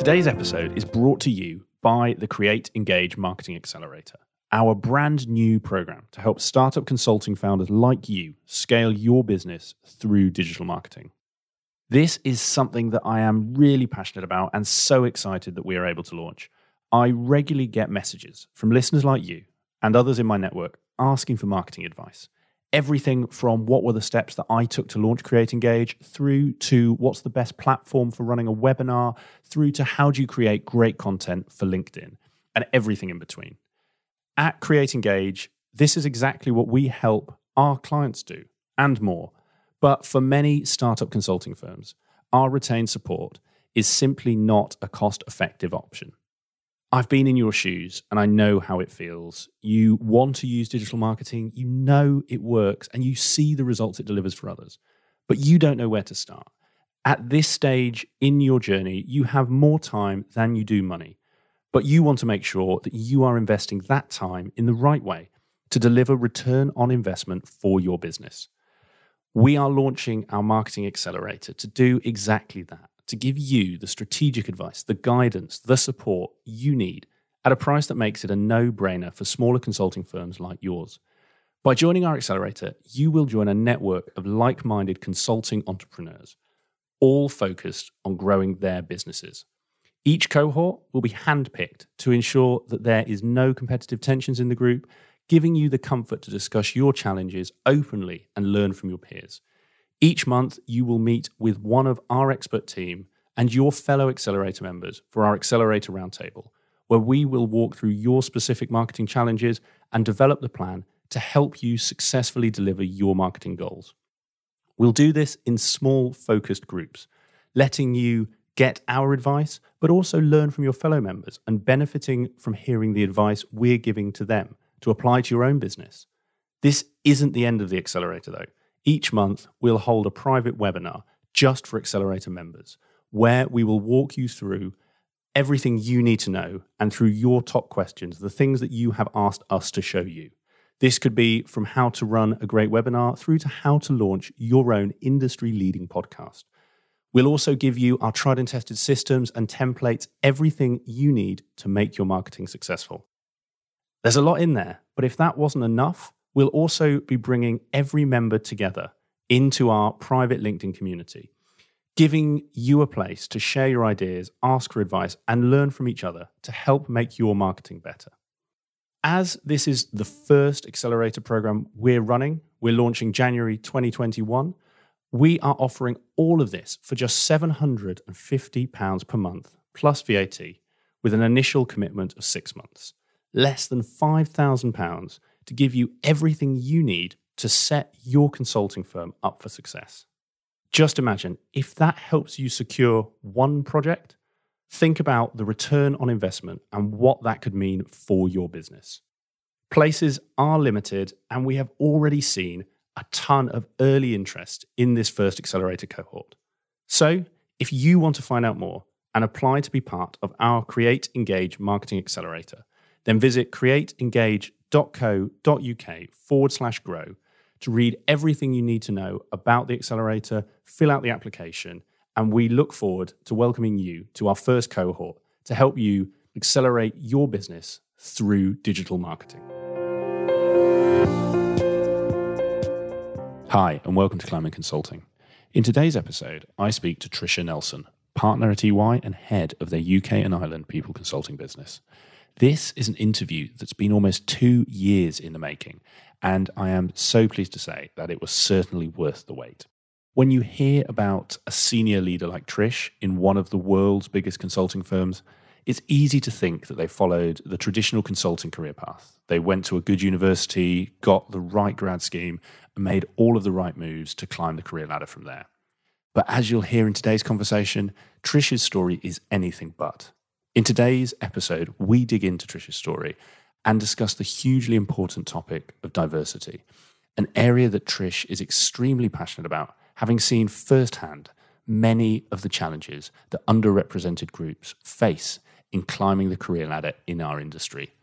Today's episode is brought to you by the Create Engage Marketing Accelerator, our brand new program to help startup consulting founders like you scale your business through digital marketing. This is something that I am really passionate about and so excited that we are able to launch. I regularly get messages from listeners like you and others in my network asking for marketing advice everything from what were the steps that I took to launch Create Engage through to what's the best platform for running a webinar through to how do you create great content for LinkedIn and everything in between. At Create Engage, this is exactly what we help our clients do and more. But for many startup consulting firms, our retained support is simply not a cost effective option. I've been in your shoes and I know how it feels. You want to use digital marketing, you know it works, and you see the results it delivers for others, but you don't know where to start. At this stage in your journey, you have more time than you do money, but you want to make sure that you are investing that time in the right way to deliver return on investment for your business. We are launching our marketing accelerator to do exactly that to give you the strategic advice, the guidance, the support you need at a price that makes it a no brainer for smaller consulting firms like yours. By joining our accelerator, you will join a network of like minded consulting entrepreneurs, all focused on growing their businesses. Each cohort will be handpicked to ensure that there is no competitive tensions in the group, giving you the comfort to discuss your challenges openly and learn from your peers. Each month, you will meet with one of our expert team and your fellow Accelerator members for our Accelerator Roundtable, where we will walk through your specific marketing challenges and develop the plan to help you successfully deliver your marketing goals. We'll do this in small, focused groups, letting you get our advice, but also learn from your fellow members and benefiting from hearing the advice we're giving to them to apply to your own business. This isn't the end of the accelerator, though. Each month, we'll hold a private webinar just for Accelerator members, where we will walk you through everything you need to know and through your top questions, the things that you have asked us to show you. This could be from how to run a great webinar through to how to launch your own industry leading podcast. We'll also give you our tried and tested systems and templates, everything you need to make your marketing successful. There's a lot in there, but if that wasn't enough, We'll also be bringing every member together into our private LinkedIn community, giving you a place to share your ideas, ask for advice, and learn from each other to help make your marketing better. As this is the first accelerator program we're running, we're launching January 2021. We are offering all of this for just £750 per month plus VAT with an initial commitment of six months, less than £5,000 to give you everything you need to set your consulting firm up for success. Just imagine if that helps you secure one project, think about the return on investment and what that could mean for your business. Places are limited, and we have already seen a ton of early interest in this first accelerator cohort. So, if you want to find out more and apply to be part of our Create Engage Marketing Accelerator, then visit createengage.com accelerator.co.uk forward slash grow to read everything you need to know about the accelerator, fill out the application, and we look forward to welcoming you to our first cohort to help you accelerate your business through digital marketing. Hi, and welcome to Climbing Consulting. In today's episode, I speak to Tricia Nelson, partner at EY and head of their UK and Ireland people consulting business. This is an interview that's been almost two years in the making, and I am so pleased to say that it was certainly worth the wait. When you hear about a senior leader like Trish in one of the world's biggest consulting firms, it's easy to think that they followed the traditional consulting career path. They went to a good university, got the right grad scheme, and made all of the right moves to climb the career ladder from there. But as you'll hear in today's conversation, Trish's story is anything but. In today's episode, we dig into Trisha's story and discuss the hugely important topic of diversity, an area that Trish is extremely passionate about, having seen firsthand many of the challenges that underrepresented groups face in climbing the career ladder in our industry.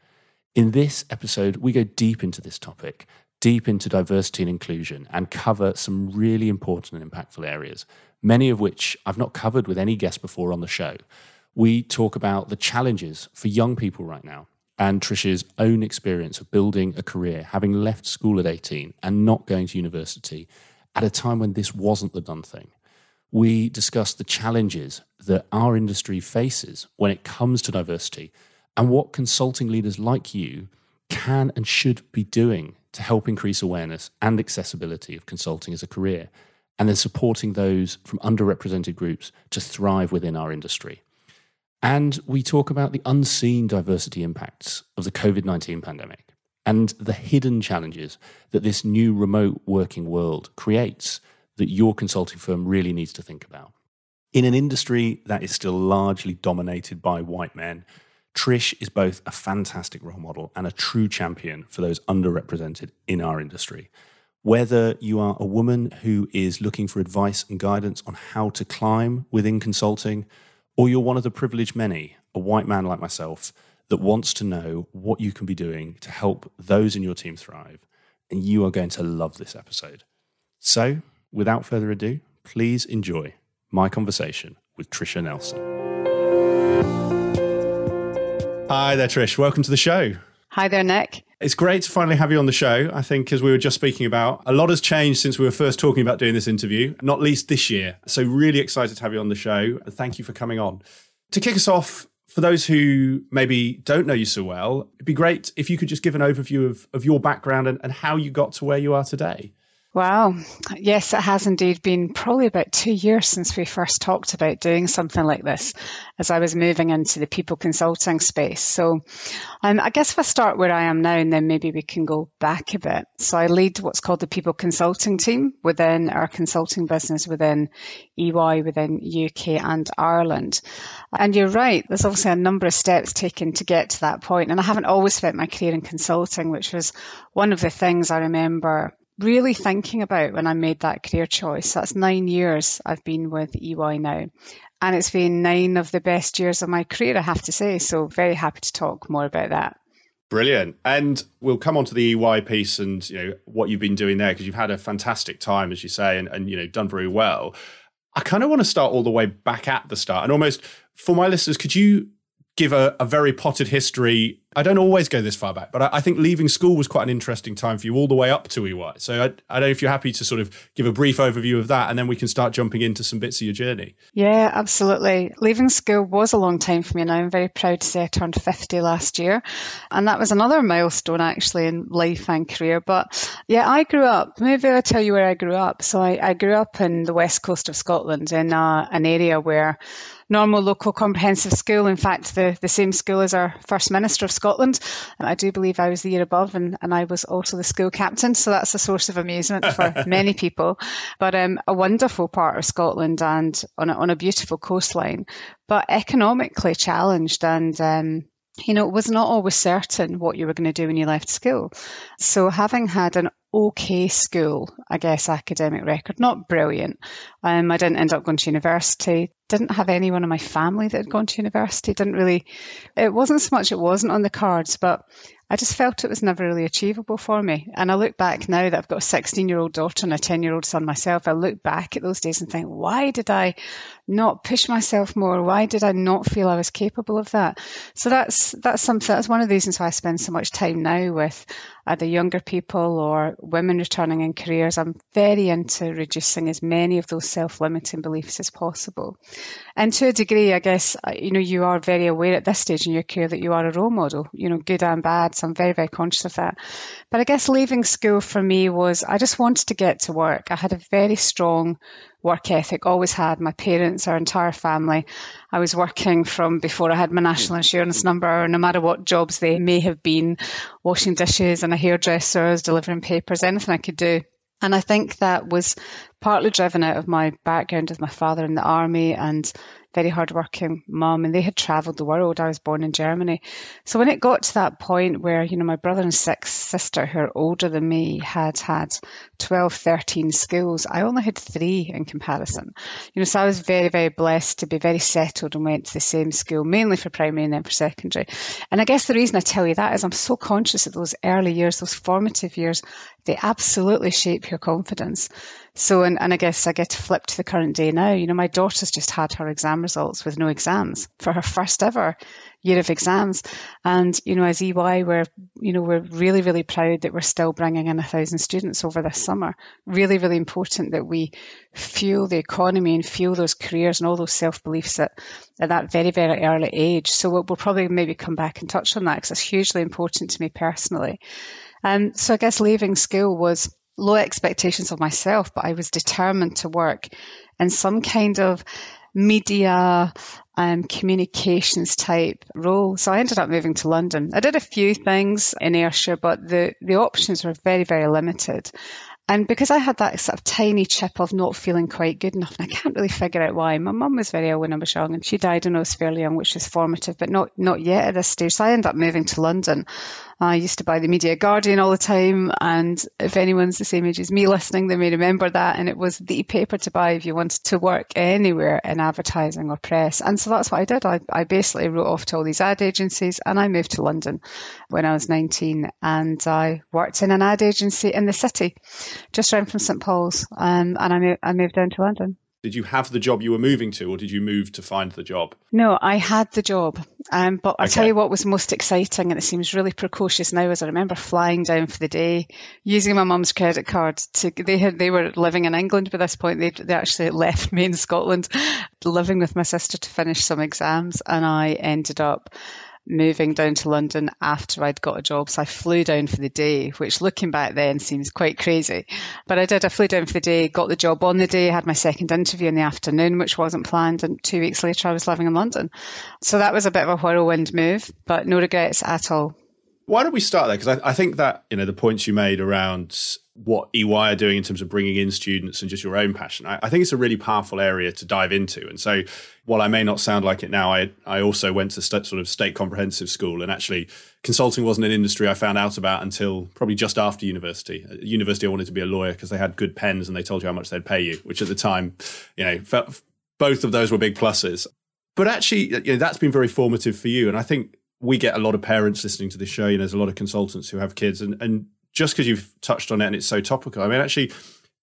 In this episode, we go deep into this topic, deep into diversity and inclusion, and cover some really important and impactful areas, many of which I've not covered with any guest before on the show. We talk about the challenges for young people right now and Trisha's own experience of building a career, having left school at 18 and not going to university at a time when this wasn't the done thing. We discuss the challenges that our industry faces when it comes to diversity and what consulting leaders like you can and should be doing to help increase awareness and accessibility of consulting as a career, and then supporting those from underrepresented groups to thrive within our industry. And we talk about the unseen diversity impacts of the COVID 19 pandemic and the hidden challenges that this new remote working world creates that your consulting firm really needs to think about. In an industry that is still largely dominated by white men, Trish is both a fantastic role model and a true champion for those underrepresented in our industry. Whether you are a woman who is looking for advice and guidance on how to climb within consulting, or you're one of the privileged many, a white man like myself, that wants to know what you can be doing to help those in your team thrive, and you are going to love this episode. So, without further ado, please enjoy my conversation with Trisha Nelson. Hi there, Trish. Welcome to the show. Hi there, Nick. It's great to finally have you on the show. I think, as we were just speaking about, a lot has changed since we were first talking about doing this interview, not least this year. So, really excited to have you on the show. And thank you for coming on. To kick us off, for those who maybe don't know you so well, it'd be great if you could just give an overview of, of your background and, and how you got to where you are today. Wow. Yes, it has indeed been probably about two years since we first talked about doing something like this as I was moving into the people consulting space. So um, I guess if I start where I am now and then maybe we can go back a bit. So I lead what's called the people consulting team within our consulting business within EY, within UK and Ireland. And you're right, there's obviously a number of steps taken to get to that point. And I haven't always spent my career in consulting, which was one of the things I remember really thinking about when I made that career choice. That's nine years I've been with EY now. And it's been nine of the best years of my career, I have to say. So, very happy to talk more about that. Brilliant. And we'll come on to the EY piece and you know what you've been doing there because you've had a fantastic time, as you say, and, and you know done very well. I kind of want to start all the way back at the start and almost for my listeners, could you give a, a, very potted history. I don't always go this far back, but I, I, think leaving school was quite an interesting time for you all the way up to EY. So I, I, don't know if you're happy to sort of give a brief overview of that and then we can start jumping into some bits of your journey. Yeah, absolutely. Leaving school was a long time for me now. I'm very proud to say I turned 50 last year. And that was another milestone actually in life and career. But yeah, I grew up, maybe I'll tell you where I grew up. So I, I grew up in the west coast of Scotland in uh, an area where normal local comprehensive school. In fact, the, the same school as our First Minister of Scotland. I do believe I was the year above and, and I was also the school captain. So that's a source of amusement for many people. But um, a wonderful part of Scotland and on a, on a beautiful coastline, but economically challenged and um, you know, it was not always certain what you were going to do when you left school. So having had an okay school, I guess, academic record, not brilliant. Um, I didn't end up going to university. Didn't have anyone in my family that had gone to university. Didn't really, it wasn't so much it wasn't on the cards, but I just felt it was never really achievable for me. And I look back now that I've got a 16 year old daughter and a 10 year old son myself. I look back at those days and think, why did I not push myself more? Why did I not feel I was capable of that? So that's, that's something, that's one of the reasons why I spend so much time now with either younger people or women returning in careers. I'm very into reducing as many of those self limiting beliefs as possible. And to a degree, I guess, you know, you are very aware at this stage in your career that you are a role model, you know, good and bad. So I'm very, very conscious of that. But I guess leaving school for me was I just wanted to get to work. I had a very strong work ethic, always had. My parents, our entire family. I was working from before I had my national hmm. insurance number, no matter what jobs they may have been, washing dishes and a hairdresser, delivering papers, anything I could do. And I think that was partly driven out of my background with my father in the army and very hardworking mum, and they had travelled the world. I was born in Germany. So when it got to that point where, you know, my brother and six sister, who are older than me, had had 12, 13 schools, I only had three in comparison. You know, so I was very, very blessed to be very settled and went to the same school, mainly for primary and then for secondary. And I guess the reason I tell you that is I'm so conscious of those early years, those formative years, they absolutely shape your confidence. So, and, and I guess I get to flip to the current day now. You know, my daughter's just had her exam results with no exams for her first ever year of exams. And, you know, as EY, we're, you know, we're really, really proud that we're still bringing in a thousand students over this summer. Really, really important that we fuel the economy and fuel those careers and all those self beliefs at, at that very, very early age. So we'll, we'll probably maybe come back and touch on that because it's hugely important to me personally. Um, so I guess leaving school was low expectations of myself, but I was determined to work in some kind of media um, communications type role. So I ended up moving to London. I did a few things in Ayrshire, but the, the options were very, very limited. And because I had that sort of tiny chip of not feeling quite good enough, and I can't really figure out why. My mum was very ill when I was young, and she died when I was fairly young, which was formative, but not not yet at this stage. So I ended up moving to London. I used to buy the Media Guardian all the time, and if anyone's the same age as me listening, they may remember that. And it was the paper to buy if you wanted to work anywhere in advertising or press. And so that's what I did. I, I basically wrote off to all these ad agencies, and I moved to London when I was 19, and I worked in an ad agency in the city just around from St Paul's, um, and I, moved, I moved down to London. Did you have the job you were moving to, or did you move to find the job? No, I had the job. Um, but I'll okay. tell you what was most exciting, and it seems really precocious now, as I remember flying down for the day, using my mum's credit card. To they had they were living in England by this point. They they actually left me in Scotland, living with my sister to finish some exams, and I ended up moving down to London after I'd got a job. So I flew down for the day, which looking back then seems quite crazy. But I did. I flew down for the day, got the job on the day, had my second interview in the afternoon, which wasn't planned. And two weeks later, I was living in London. So that was a bit of a whirlwind move, but no regrets at all. Why don't we start there? Because I, I think that, you know, the points you made around what EY are doing in terms of bringing in students and just your own passion. I, I, think it's a really powerful area to dive into. And so, while I may not sound like it now, I I also went to st- sort of state comprehensive school, and actually, consulting wasn't an industry I found out about until probably just after university. At university, I wanted to be a lawyer because they had good pens and they told you how much they'd pay you, which at the time, you know, felt, both of those were big pluses. But actually, you know, that's been very formative for you, and I think. We get a lot of parents listening to this show. You know, there's a lot of consultants who have kids, and, and just because you've touched on it and it's so topical, I mean, actually,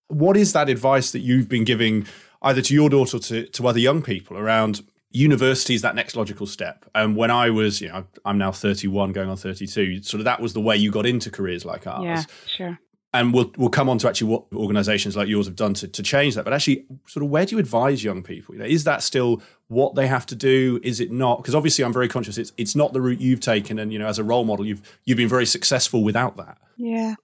what is that advice that you've been giving either to your daughter to, to other young people around university is that next logical step? And when I was, you know, I'm now 31 going on 32, sort of that was the way you got into careers like ours. Yeah, sure and we'll we'll come on to actually what organizations like yours have done to, to change that. But actually, sort of where do you advise young people? You know, is that still what they have to do? Is it not? Because obviously, I'm very conscious it's it's not the route you've taken, and you know, as a role model, you've you've been very successful without that. Yeah,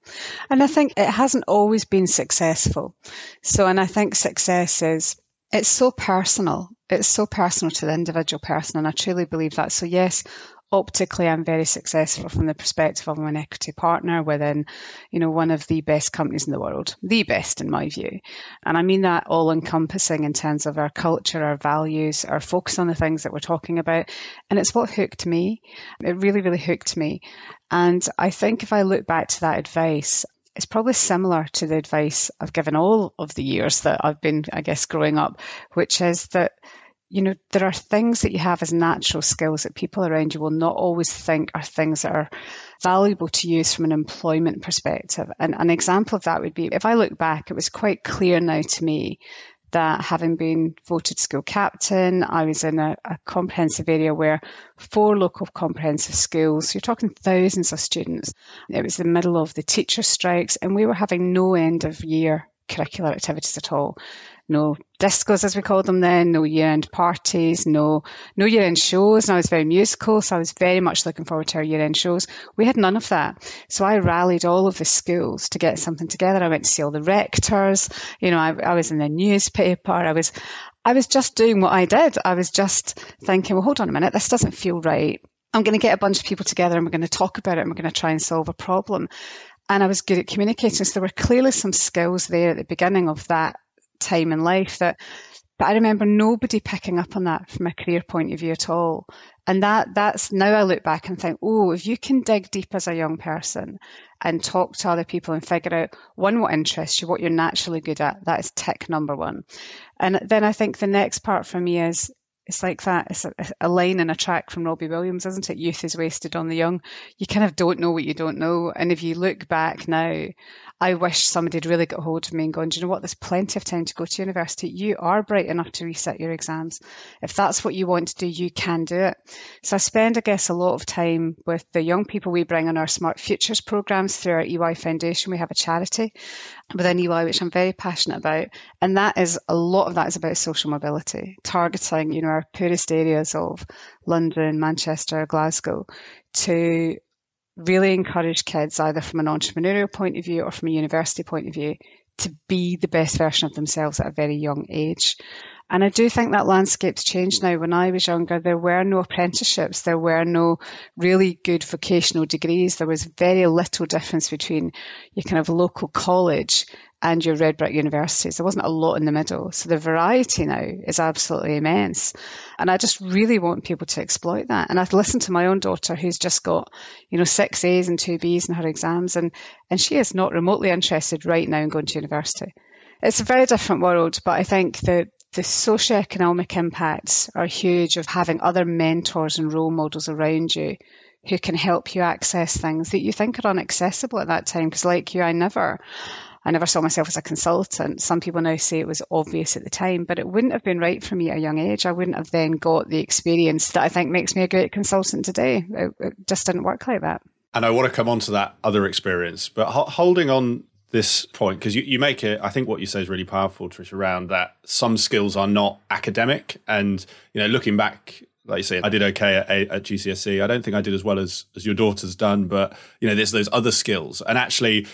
and I think it hasn't always been successful. So, and I think success is it's so personal. It's so personal to the individual person, and I truly believe that. So, yes, optically I'm very successful from the perspective of an equity partner within, you know, one of the best companies in the world, the best in my view. And I mean that all encompassing in terms of our culture, our values, our focus on the things that we're talking about. And it's what hooked me. It really, really hooked me. And I think if I look back to that advice, it's probably similar to the advice I've given all of the years that I've been, I guess, growing up, which is that you know, there are things that you have as natural skills that people around you will not always think are things that are valuable to use from an employment perspective. And an example of that would be if I look back, it was quite clear now to me that having been voted school captain, I was in a, a comprehensive area where four local comprehensive schools, you're talking thousands of students. It was the middle of the teacher strikes, and we were having no end of year curricular activities at all no discos as we called them then, no year end parties, no no year end shows. And I was very musical, so I was very much looking forward to our year end shows. We had none of that. So I rallied all of the schools to get something together. I went to see all the rectors, you know, I, I was in the newspaper, I was I was just doing what I did. I was just thinking, well, hold on a minute, this doesn't feel right. I'm going to get a bunch of people together and we're going to talk about it and we're going to try and solve a problem. And I was good at communicating. So there were clearly some skills there at the beginning of that time in life that but I remember nobody picking up on that from a career point of view at all. And that that's now I look back and think, oh, if you can dig deep as a young person and talk to other people and figure out one what interests you, what you're naturally good at, that is tick number one. And then I think the next part for me is It's like that. It's a, a, line in a track from Robbie Williams, isn't it? Youth is wasted on the young. You kind of don't know what you don't know. And if you look back now, I wish somebody had really got hold of me and gone, do you know what? There's plenty of time to go to university. You are bright enough to reset your exams. If that's what you want to do, you can do it. So I spend, I guess, a lot of time with the young people we bring on our Smart Futures programs through our EY Foundation. We have a charity within EY, which I'm very passionate about. And that is a lot of that is about social mobility, targeting, you know, poorest areas of London, Manchester, Glasgow to really encourage kids either from an entrepreneurial point of view or from a university point of view to be the best version of themselves at a very young age. And I do think that landscape's changed now. When I was younger, there were no apprenticeships, there were no really good vocational degrees. There was very little difference between your kind of local college and your red brick universities. There wasn't a lot in the middle. So the variety now is absolutely immense. And I just really want people to exploit that. And I've listened to my own daughter who's just got, you know, six A's and two B's in her exams and, and she is not remotely interested right now in going to university. It's a very different world, but I think that the socioeconomic impacts are huge of having other mentors and role models around you who can help you access things that you think are inaccessible at that time. Because, like you, I never. I never saw myself as a consultant. Some people now say it was obvious at the time, but it wouldn't have been right for me at a young age. I wouldn't have then got the experience that I think makes me a great consultant today. It, it just didn't work like that. And I want to come on to that other experience, but ho- holding on this point because you, you make it i think what you say is really powerful trish around that some skills are not academic and you know looking back like you say i did okay at, at gcse i don't think i did as well as as your daughter's done but you know there's those other skills and actually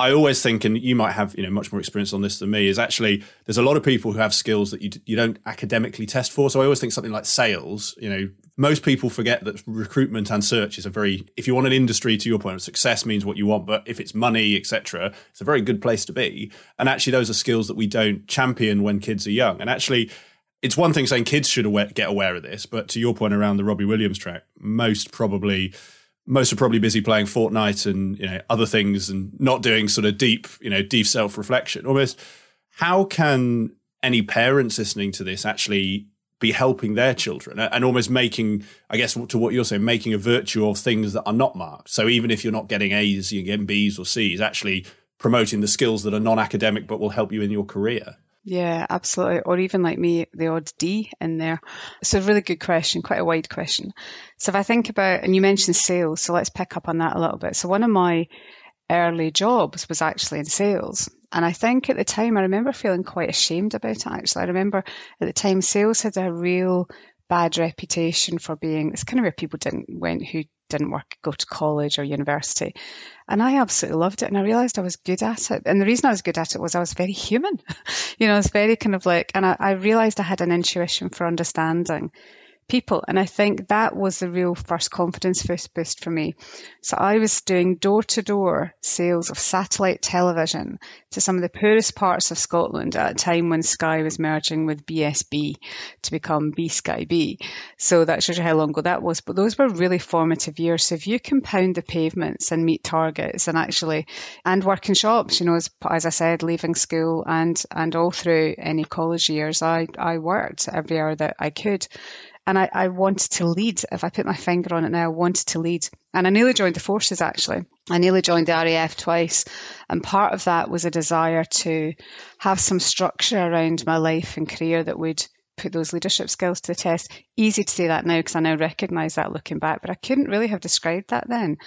I always think, and you might have you know much more experience on this than me, is actually there's a lot of people who have skills that you you don't academically test for. So I always think something like sales, you know, most people forget that recruitment and search is a very if you want an industry to your point success means what you want but if it's money etc it's a very good place to be and actually those are skills that we don't champion when kids are young and actually it's one thing saying kids should aware, get aware of this but to your point around the robbie williams track most probably most are probably busy playing fortnite and you know other things and not doing sort of deep you know deep self-reflection almost how can any parents listening to this actually be helping their children and almost making, I guess, to what you're saying, making a virtue of things that are not marked. So even if you're not getting A's, you're getting B's or C's, actually promoting the skills that are non academic but will help you in your career. Yeah, absolutely. Or even like me, the odd D in there. A really good question, quite a wide question. So if I think about, and you mentioned sales, so let's pick up on that a little bit. So one of my early jobs was actually in sales. And I think at the time, I remember feeling quite ashamed about it, actually. I remember at the time, sales had a real bad reputation for being, it's kind of where people didn't, went who didn't work, go to college or university. And I absolutely loved it. And I realized I was good at it. And the reason I was good at it was I was very human. you know, I was very kind of like, and I, I realized I had an intuition for understanding people. And I think that was the real first confidence boost for me. So I was doing door to door sales of satellite television to some of the poorest parts of Scotland at a time when Sky was merging with BSB to become B Sky B. So that shows you how long ago that was. But those were really formative years. So if you compound the pavements and meet targets and actually, and work in shops, you know, as, as I said, leaving school and, and all through any college years, I, I worked every hour that I could. And I, I wanted to lead. If I put my finger on it now, I wanted to lead. And I nearly joined the forces actually. I nearly joined the RAF twice. And part of that was a desire to have some structure around my life and career that would put those leadership skills to the test. Easy to say that now because I now recognise that looking back, but I couldn't really have described that then.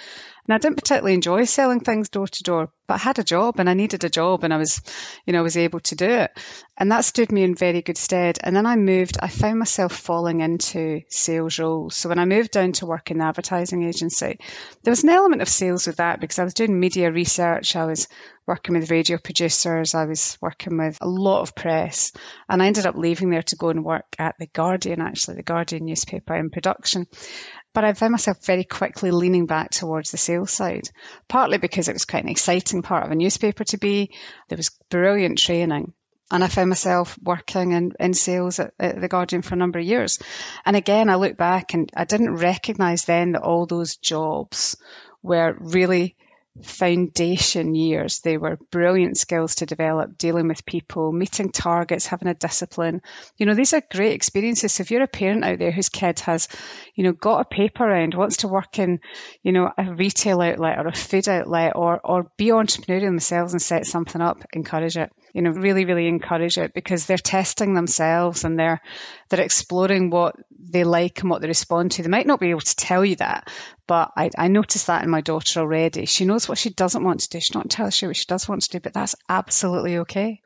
And I didn't particularly enjoy selling things door to door, but I had a job and I needed a job and I was, you know, was able to do it. And that stood me in very good stead. And then I moved, I found myself falling into sales roles. So when I moved down to work in the advertising agency, there was an element of sales with that because I was doing media research. I was working with radio producers. I was working with a lot of press. And I ended up leaving there to go and work at The Guardian, actually, The Guardian newspaper in production. But I found myself very quickly leaning back towards the sales side, partly because it was quite an exciting part of a newspaper to be. There was brilliant training. And I found myself working in, in sales at, at, The Guardian for a number of years. And again, I look back and I didn't recognize then that all those jobs were really foundation years. They were brilliant skills to develop, dealing with people, meeting targets, having a discipline. You know, these are great experiences. So if you're a parent out there whose kid has, you know, got a paper round, wants to work in, you know, a retail outlet or a food outlet or or be entrepreneurial themselves and set something up, encourage it. You know, really, really encourage it because they're testing themselves and they're they're exploring what they like and what they respond to. They might not be able to tell you that, but I, I noticed that in my daughter already. She knows what she doesn't want to do. She's not telling you what she does want to do, but that's absolutely okay.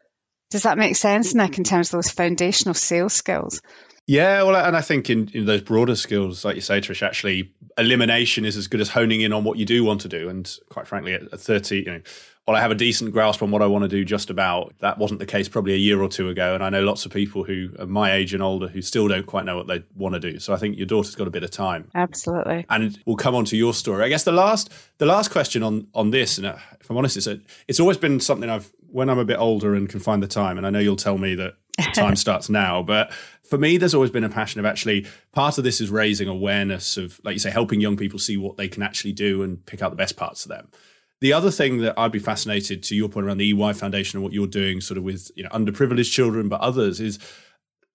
Does that make sense, mm. Nick, in terms of those foundational sales skills? Yeah, well, and I think in, in, those broader skills, like you say, Trish, actually, elimination is as good as honing in on what you do want to do. And quite frankly, at 30, you know, while I have a decent grasp on what I want to do just about, that wasn't the case probably a year or two ago. And I know lots of people who are my age and older who still don't quite know what they want to do. So I think your daughter's got a bit of time. Absolutely. And we'll come on to your story. I guess the last the last question on on this, and uh, if I'm honest, it's a, it's always been something I've when I'm a bit older and can find the time. And I know you'll tell me that time starts now, but for me, there's always been a passion of actually part of this is raising awareness of, like you say, helping young people see what they can actually do and pick out the best parts of them. The other thing that I'd be fascinated to your point around the EY Foundation and what you're doing sort of with you know underprivileged children, but others is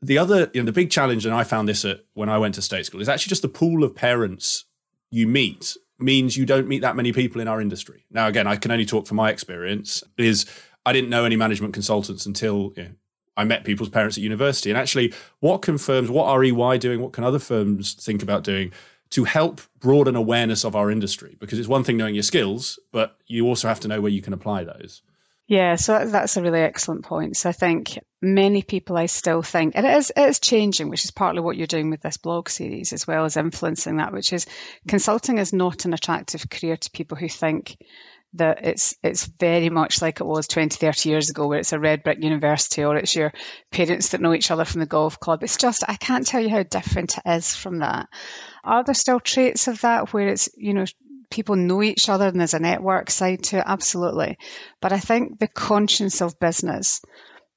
the other you know the big challenge, and I found this at when I went to state school is actually just the pool of parents you meet means you don't meet that many people in our industry. Now, again, I can only talk from my experience. Is I didn't know any management consultants until you know, I met people's parents at university. And actually, what confirms what are EY doing? What can other firms think about doing? To help broaden awareness of our industry because it's one thing knowing your skills, but you also have to know where you can apply those. Yeah, so that's a really excellent point. So I think many people I still think, and it is, it is changing, which is partly what you're doing with this blog series, as well as influencing that, which is consulting is not an attractive career to people who think that it's it's very much like it was 20, 30 years ago, where it's a red brick university or it's your parents that know each other from the golf club. It's just, I can't tell you how different it is from that. Are there still traits of that where it's, you know, people know each other and there's a network side to it? Absolutely. But I think the conscience of business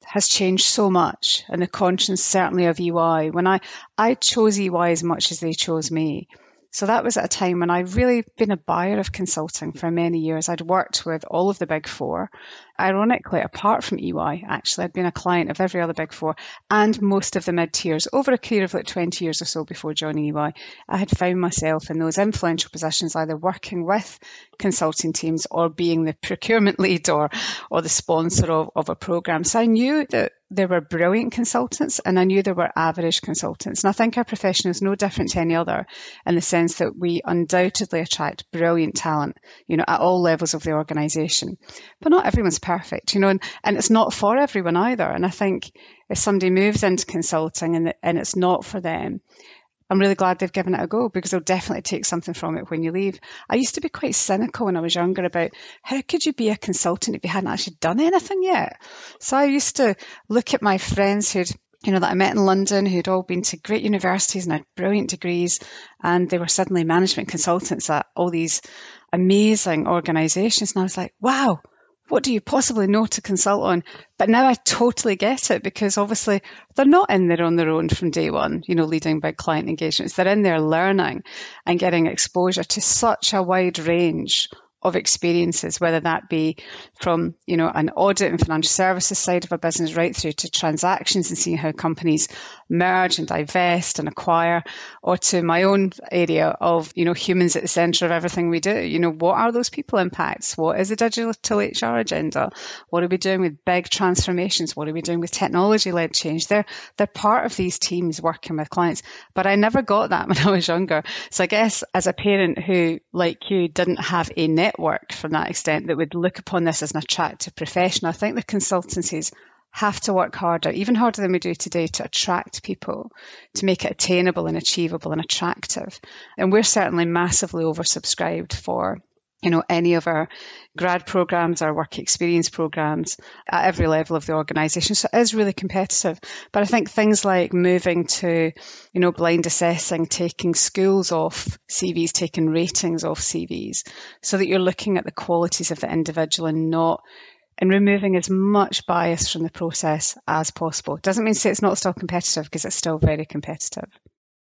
has changed so much and the conscience certainly of EY. When I, I chose EY as much as they chose me, so that was at a time when I'd really been a buyer of consulting for many years. I'd worked with all of the big four. Ironically, apart from EY, actually, I'd been a client of every other big four and most of the mid tiers over a career of like 20 years or so before joining EY. I had found myself in those influential positions, either working with consulting teams or being the procurement lead or, or the sponsor of, of a program. So I knew that there were brilliant consultants and I knew there were average consultants. And I think our profession is no different to any other in the sense that we undoubtedly attract brilliant talent, you know, at all levels of the organization. But not everyone's perfect, you know, and, and it's not for everyone either. And I think if somebody moves into consulting and, and it's not for them, I'm really glad they've given it a go because they'll definitely take something from it when you leave. I used to be quite cynical when I was younger about how could you be a consultant if you hadn't actually done anything yet. So I used to look at my friends who'd you know, that I met in London who'd all been to great universities and had brilliant degrees, and they were suddenly management consultants at all these amazing organizations. And I was like, wow, what do you possibly know to consult on? But now I totally get it because obviously they're not in there on their own from day one, you know, leading big client engagements. They're in there learning and getting exposure to such a wide range of experiences, whether that be from, you know, an audit and financial services side of a business right through to transactions and seeing how companies merge and divest and acquire, or to my own area of, you know, humans at the center of everything we do. You know, what are those people impacts? What is the digital HR agenda? What are we doing with big transformations? What are we doing with technology led change? They're, they're part of these teams working with clients, but I never got that when I was younger. So I guess as a parent who, like you, didn't have a net network from that extent that would look upon this as an attractive profession. I think the consultancies have to work harder, even harder than we do today, to attract people, to make it attainable and achievable and attractive. And we're certainly massively oversubscribed for you know, any of our grad programs, our work experience programs at every level of the organisation. So it is really competitive. But I think things like moving to, you know, blind assessing, taking schools off CVs, taking ratings off CVs, so that you're looking at the qualities of the individual and not and removing as much bias from the process as possible. Doesn't mean to say it's not still competitive because it's still very competitive.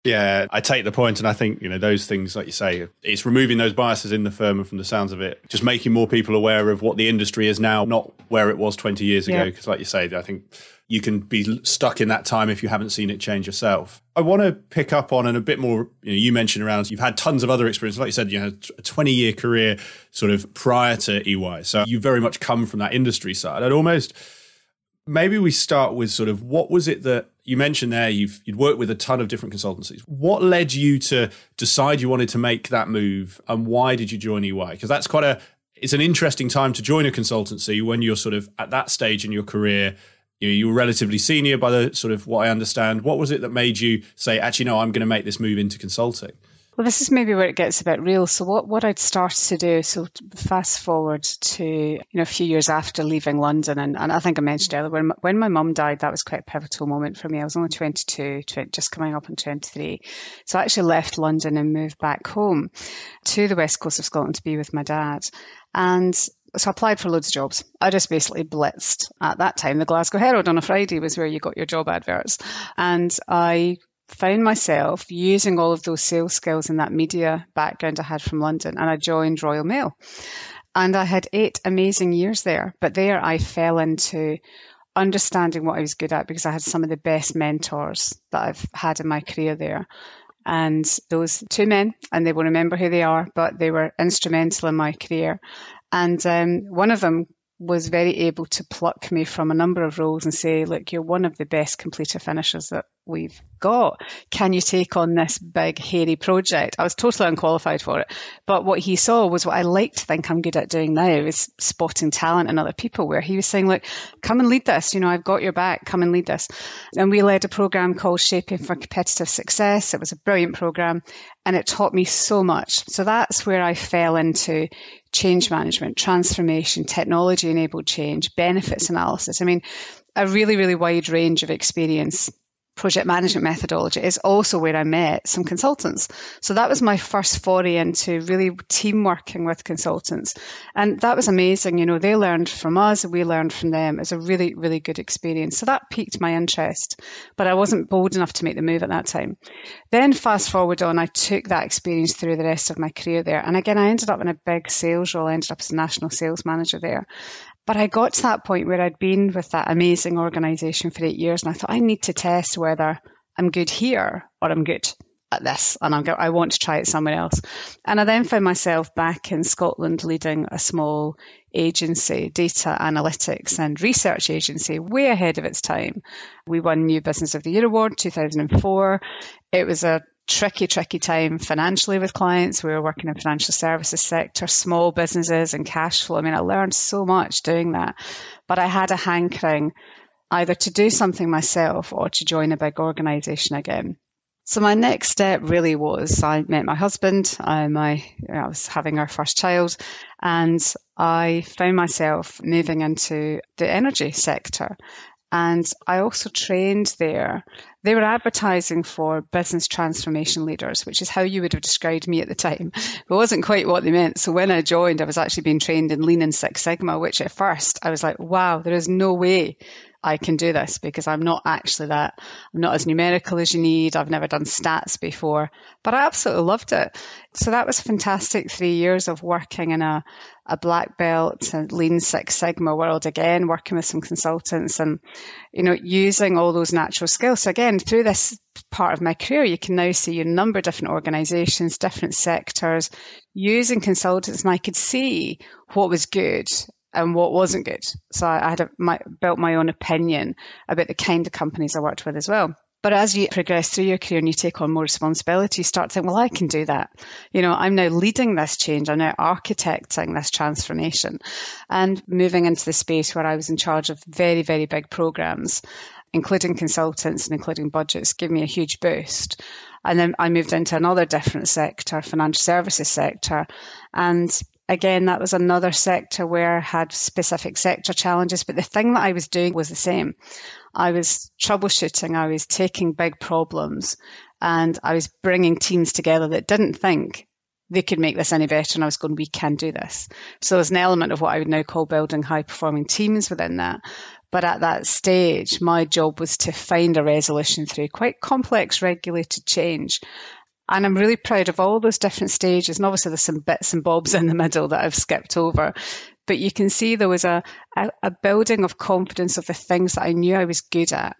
Yeah, I take the point, and I think you know those things, like you say, it's removing those biases in the firm, and from the sounds of it, just making more people aware of what the industry is now, not where it was twenty years ago. Because, like you say, I think you can be stuck in that time if you haven't seen it change yourself. I want to pick up on and a bit more. You, know, you mentioned around you've had tons of other experience, like you said, you had a twenty year career sort of prior to EY, so you very much come from that industry side. I'd almost maybe we start with sort of what was it that you mentioned there you've you'd worked with a ton of different consultancies. What led you to decide you wanted to make that move and why did you join ey because that's quite a it's an interesting time to join a consultancy when you're sort of at that stage in your career. You know, you were relatively senior by the sort of what i understand. What was it that made you say actually no i'm going to make this move into consulting well, this is maybe where it gets a bit real. So what, what I'd started to do, so fast forward to, you know, a few years after leaving London, and, and I think I mentioned earlier, when, when my mum died, that was quite a pivotal moment for me. I was only 22, 20, just coming up on 23. So I actually left London and moved back home to the west coast of Scotland to be with my dad. And so I applied for loads of jobs. I just basically blitzed at that time. The Glasgow Herald on a Friday was where you got your job adverts. And I found myself using all of those sales skills and that media background I had from London, and I joined Royal Mail. And I had eight amazing years there. But there I fell into understanding what I was good at because I had some of the best mentors that I've had in my career there. And those two men, and they will remember who they are, but they were instrumental in my career. And um, one of them was very able to pluck me from a number of roles and say, look, you're one of the best completer finishers that we've got. Can you take on this big, hairy project? I was totally unqualified for it. But what he saw was what I like to think I'm good at doing now is spotting talent in other people, where he was saying, look, come and lead this. You know, I've got your back. Come and lead this. And we led a program called Shaping for Competitive Success. It was a brilliant program and it taught me so much. So that's where I fell into change management, transformation, technology enabled change, benefits analysis. I mean, a really, really wide range of experience project management methodology is also where I met some consultants. So that was my first foray into really team working with consultants. And that was amazing. You know, they learned from us, we learned from them. It's a really, really good experience. So that piqued my interest, but I wasn't bold enough to make the move at that time. Then fast forward on, I took that experience through the rest of my career there. And again, I ended up in a big sales role. I ended up as a national sales manager there. But I got to that point where I'd been with that amazing organization for eight years, and I thought I need to test whether I'm good here or I'm good at this, and I'm go- I want to try it somewhere else. And I then found myself back in Scotland leading a small agency, data analytics and research agency, way ahead of its time. We won New Business of the Year award 2004. It was a tricky, tricky time financially with clients. We were working in financial services sector, small businesses and cash flow. I mean, I learned so much doing that, but I had a hankering either to do something myself or to join a big organization again. So my next step really was I met my husband. I, my, I was having our first child, and I found myself moving into the energy sector. And I also trained there. They were advertising for business transformation leaders, which is how you would have described me at the time. It wasn't quite what they meant. So when I joined, I was actually being trained in Lean and Six Sigma, which at first I was like, wow, there is no way I can do this because I'm not actually that. I'm not as numerical as you need. I've never done stats before, but I absolutely loved it. So that was fantastic three years of working in a, a black belt and lean Six Sigma world again, working with some consultants and, you know, using all those natural skills. So again, through this part of my career, you can now see a number of different organizations, different sectors using consultants and I could see what was good and what wasn't good. So I had a, my, built my own opinion about the kind of companies I worked with as well. But as you progress through your career and you take on more responsibility, you start thinking, well, I can do that. You know, I'm now leading this change. I'm now architecting this transformation and moving into the space where I was in charge of very, very big programs, including consultants and including budgets, gave me a huge boost. And then I moved into another different sector, financial services sector. And again, that was another sector where I had specific sector challenges, but the thing that I was doing was the same. I was troubleshooting, I was taking big problems, and I was bringing teams together that didn't think they could make this any better. And I was going, we can do this. So there's an element of what I would now call building high performing teams within that. But at that stage, my job was to find a resolution through quite complex regulated change. And I'm really proud of all those different stages. And obviously, there's some bits and bobs in the middle that I've skipped over. But you can see there was a, a, a building of confidence of the things that I knew I was good at.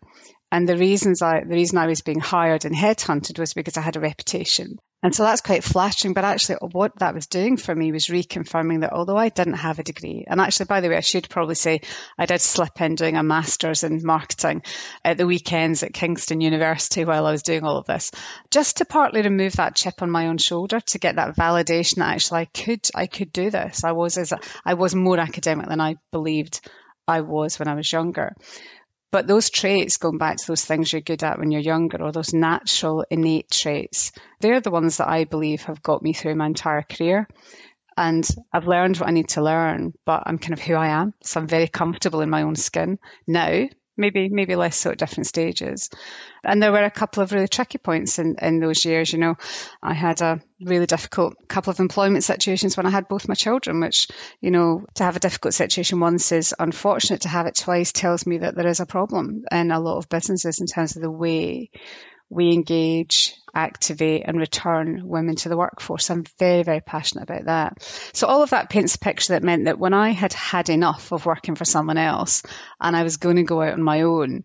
And the reasons I, the reason I was being hired and headhunted was because I had a reputation. And so that's quite flattering. But actually, what that was doing for me was reconfirming that although I didn't have a degree, and actually, by the way, I should probably say I did slip in doing a master's in marketing at the weekends at Kingston University while I was doing all of this, just to partly remove that chip on my own shoulder to get that validation that actually I could, I could do this. I was as I was more academic than I believed I was when I was younger. But those traits, going back to those things you're good at when you're younger, or those natural innate traits, they're the ones that I believe have got me through my entire career. And I've learned what I need to learn, but I'm kind of who I am. So I'm very comfortable in my own skin now maybe maybe less so at different stages. And there were a couple of really tricky points in, in those years. You know, I had a really difficult couple of employment situations when I had both my children, which, you know, to have a difficult situation once is unfortunate. To have it twice tells me that there is a problem in a lot of businesses in terms of the way we engage, activate, and return women to the workforce. I'm very, very passionate about that. So, all of that paints a picture that meant that when I had had enough of working for someone else and I was going to go out on my own,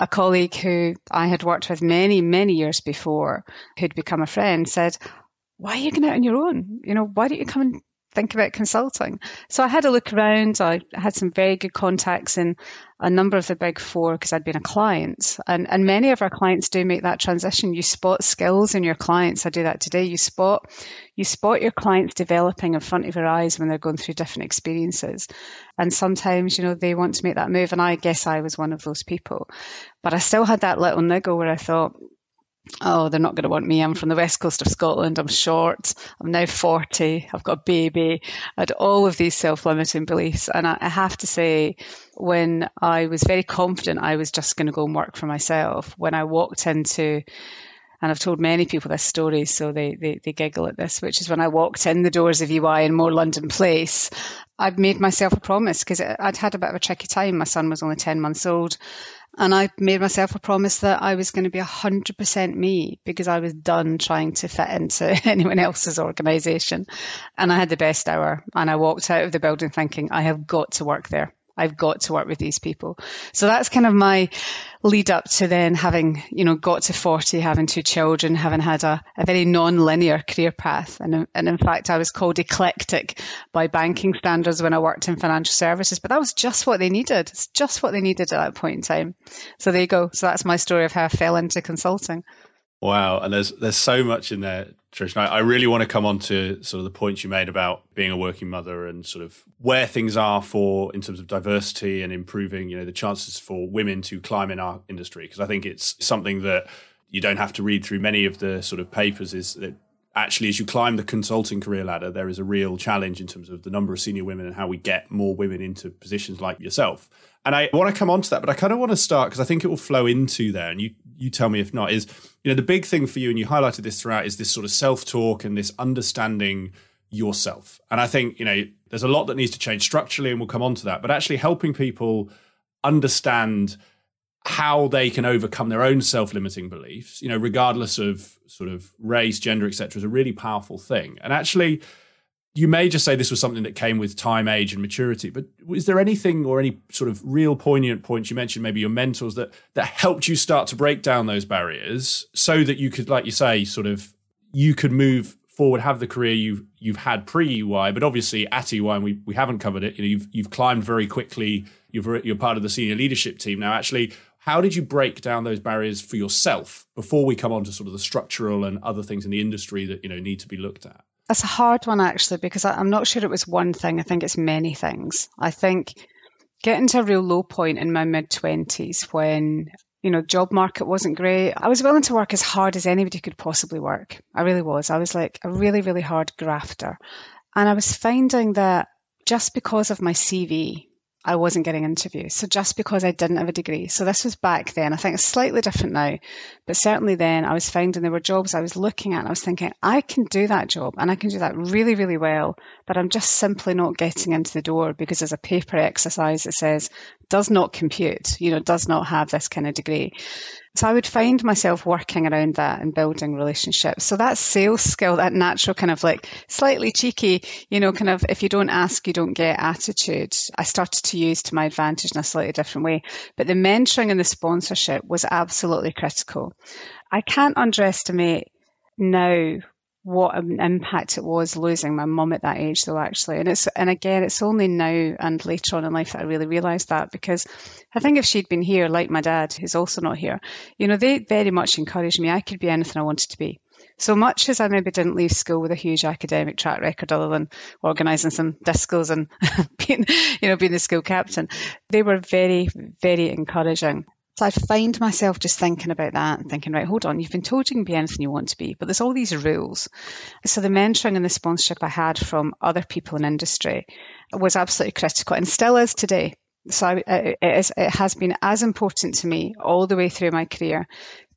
a colleague who I had worked with many, many years before, who'd become a friend, said, why are you going out on your own? You know, why don't you come and think about consulting. So I had a look around. I had some very good contacts in a number of the big four because I'd been a client. And, and many of our clients do make that transition. You spot skills in your clients. I do that today. You spot you spot your clients developing in front of your eyes when they're going through different experiences. And sometimes, you know, they want to make that move. And I guess I was one of those people. But I still had that little niggle where I thought, oh, they're not going to want me. I'm from the west coast of Scotland. I'm short. I'm now 40. I've got a baby. I had all of these self limiting beliefs. And I, I, have to say, when I was very confident I was just going to go and work for myself, when I walked into and I've told many people this story, so they, they, they giggle at this, which is when I walked in the doors of EY in More London Place, I'd made myself a promise because I'd had a bit of a tricky time. My son was only 10 months old. And I made myself a promise that I was going to be 100% me because I was done trying to fit into anyone else's organization. And I had the best hour. And I walked out of the building thinking, I have got to work there. I've got to work with these people. So that's kind of my lead up to then having, you know, got to 40, having two children, having had a, a very non-linear career path. And, and in fact, I was called eclectic by banking standards when I worked in financial services, but that was just what they needed. It's just what they needed at that point in time. So there you go. So that's my story of how I fell into consulting. Wow, and there's there's so much in there, Trish. I, I, really want to come on to sort of the points you made about being a working mother and sort of where things are for in terms of diversity and improving, you know, the chances for women to climb in our industry. Because I think it's something that you don't have to read through many of the sort of papers. Is that actually as you climb the consulting career ladder, there is a real challenge in terms of the number of senior women and how we get more women into positions like yourself. And I want to come on to that, but I kind of want to start because I think it will flow into there. And you you tell me if not, is you know, the big thing for you, and you highlighted this throughout, is this sort of self-talk and this understanding yourself. And I think, you know, there's a lot that needs to change structurally, and we'll come on to that, but actually helping people understand how they can overcome their own self-limiting beliefs, you know, regardless of sort of race, gender, etc., is a really powerful thing. And actually, you may just say this was something that came with time, age, and maturity, but is there anything or any sort of real poignant points you mentioned, maybe your mentors that that helped you start to break down those barriers so that you could, like you say, sort of you could move forward, have the career you've you've had pre EY, but obviously at EY, and we we haven't covered it. You know, you've you've climbed very quickly. You've you're part of the senior leadership team now. Actually, how did you break down those barriers for yourself before we come on to sort of the structural and other things in the industry that you know need to be looked at? That's a hard one actually because I, am not sure it was one thing. I think it's many things. I think getting to a real low point in my mid twenties when you know job market wasn't great. I was willing to work as hard as anybody could possibly work. I really was. I was like a really really hard grafter, and I was finding that just because of my CV I wasn't getting interviews. So just because I didn't have a degree. So this was back then. I think it's slightly different now, but certainly then I was finding there were jobs I was looking at and I was thinking, I can do that job and I can do that really, really well, but I'm just simply not getting into the door because there's a paper exercise that says does not compute, you know, does not have this kind of degree. So I would find myself working around that and building relationships. So that sales skill, that natural kind of like slightly cheeky, you know, kind of if you don't ask, you don't get attitude, I started to use to my advantage in a slightly different way. But the mentoring and the sponsorship was absolutely critical. I can't underestimate now what an impact it was losing my mum at that age though actually. And it's and again it's only now and later on in life that I really realized that because I think if she'd been here like my dad who's also not here you know they very much encouraged me. I could be anything I wanted to be. So much as I maybe didn't leave school with a huge academic track record other than organising some discos and being you know being the school captain they were very very encouraging so I find myself just thinking about that and thinking, right, hold on, you've been told you can be anything you want to be, but there's all these rules. So the mentoring and the sponsorship I had from other people in industry was absolutely critical and still is today. So I, it, is, it has been as important to me all the way through my career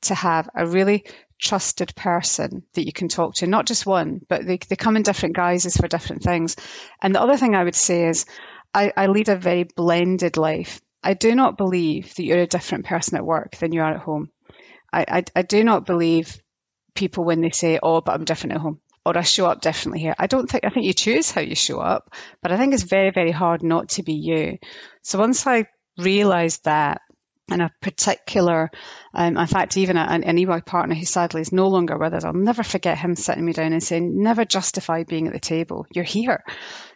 to have a really trusted person that you can talk to, not just one, but they, they come in different guises for different things. And the other thing I would say is I, I lead a very blended life. I do not believe that you're a different person at work than you are at home. I, I, I do not believe people when they say, oh, but I'm different at home or I show up differently here. I don't think, I think you choose how you show up, but I think it's very, very hard not to be you. So once I realized that, and a particular, um, in fact, even an, an EY partner who sadly is no longer with us, I'll never forget him sitting me down and saying, never justify being at the table. You're here.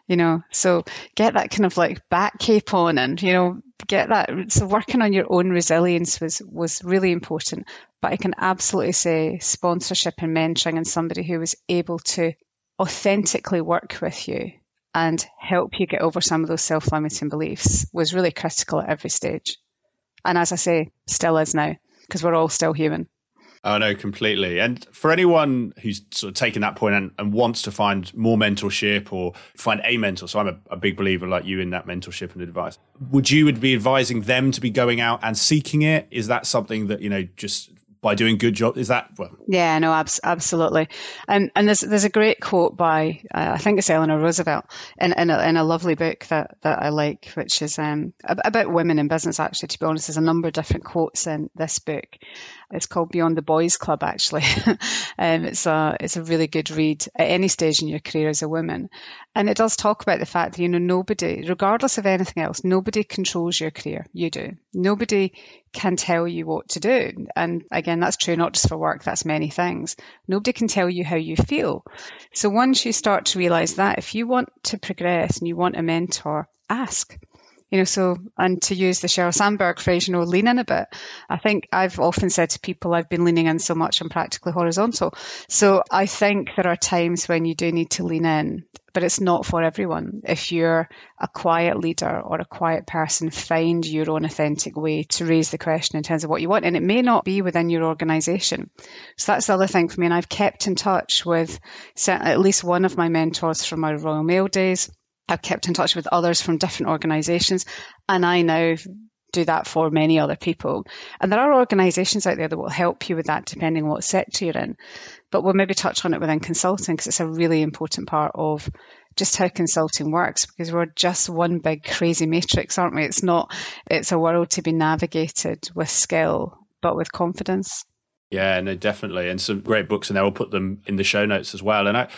You know so get that kind of like back cape on and you know get that so working on your own resilience was was really important. But i can absolutely say sponsorship and mentoring and somebody who was able to authentically work with you and help you get over some of those self-limiting beliefs was really critical at every stage and as i say still is now because we're all still human Oh no, completely. And for anyone who's sort of taken that point and, and wants to find more mentorship or find a mentor, so I'm a, a, big believer like you in that mentorship and advice. Would you would be advising them to be going out and seeking it? Is that something that you know just by doing good job. Is that well? Yeah, no, abs- absolutely. And and there's there's a great quote by uh, I think it's Eleanor Roosevelt in in a, in a lovely book that that I like, which is um, about women in business. Actually, to be honest, there's a number of different quotes in this book. It's called Beyond the Boys Club. Actually, um, it's a it's a really good read at any stage in your career as a woman, and it does talk about the fact that you know nobody, regardless of anything else, nobody controls your career. You do. Nobody can tell you what to do. And again, that's true not just for work, that's many things. Nobody can tell you how you feel. So once you start to realize that, if you want to progress and you want a mentor, ask. You know, so, and to use the Sheryl Sandberg phrase, you know, lean in a bit. I think I've often said to people, I've been leaning in so much, I'm practically horizontal. So I think there are times when you do need to lean in but it's not for everyone. If you're a quiet leader or a quiet person, find your own authentic way to raise the question in terms of what you want. And it may not be within your organization. So that's the other thing for me. And I've kept in touch with at least one of my mentors from my Royal Mail days. I've kept in touch with others from different organizations. And I now do that for many other people. And there are organizations out there that will help you with that depending on what sector you're in. But we'll maybe touch on it within consulting because it's a really important part of just how consulting works because we're just one big crazy matrix, aren't we? It's not, it's a world to be navigated with skill, but with confidence. Yeah, no, definitely. And some great books, and I will put them in the show notes as well. And I,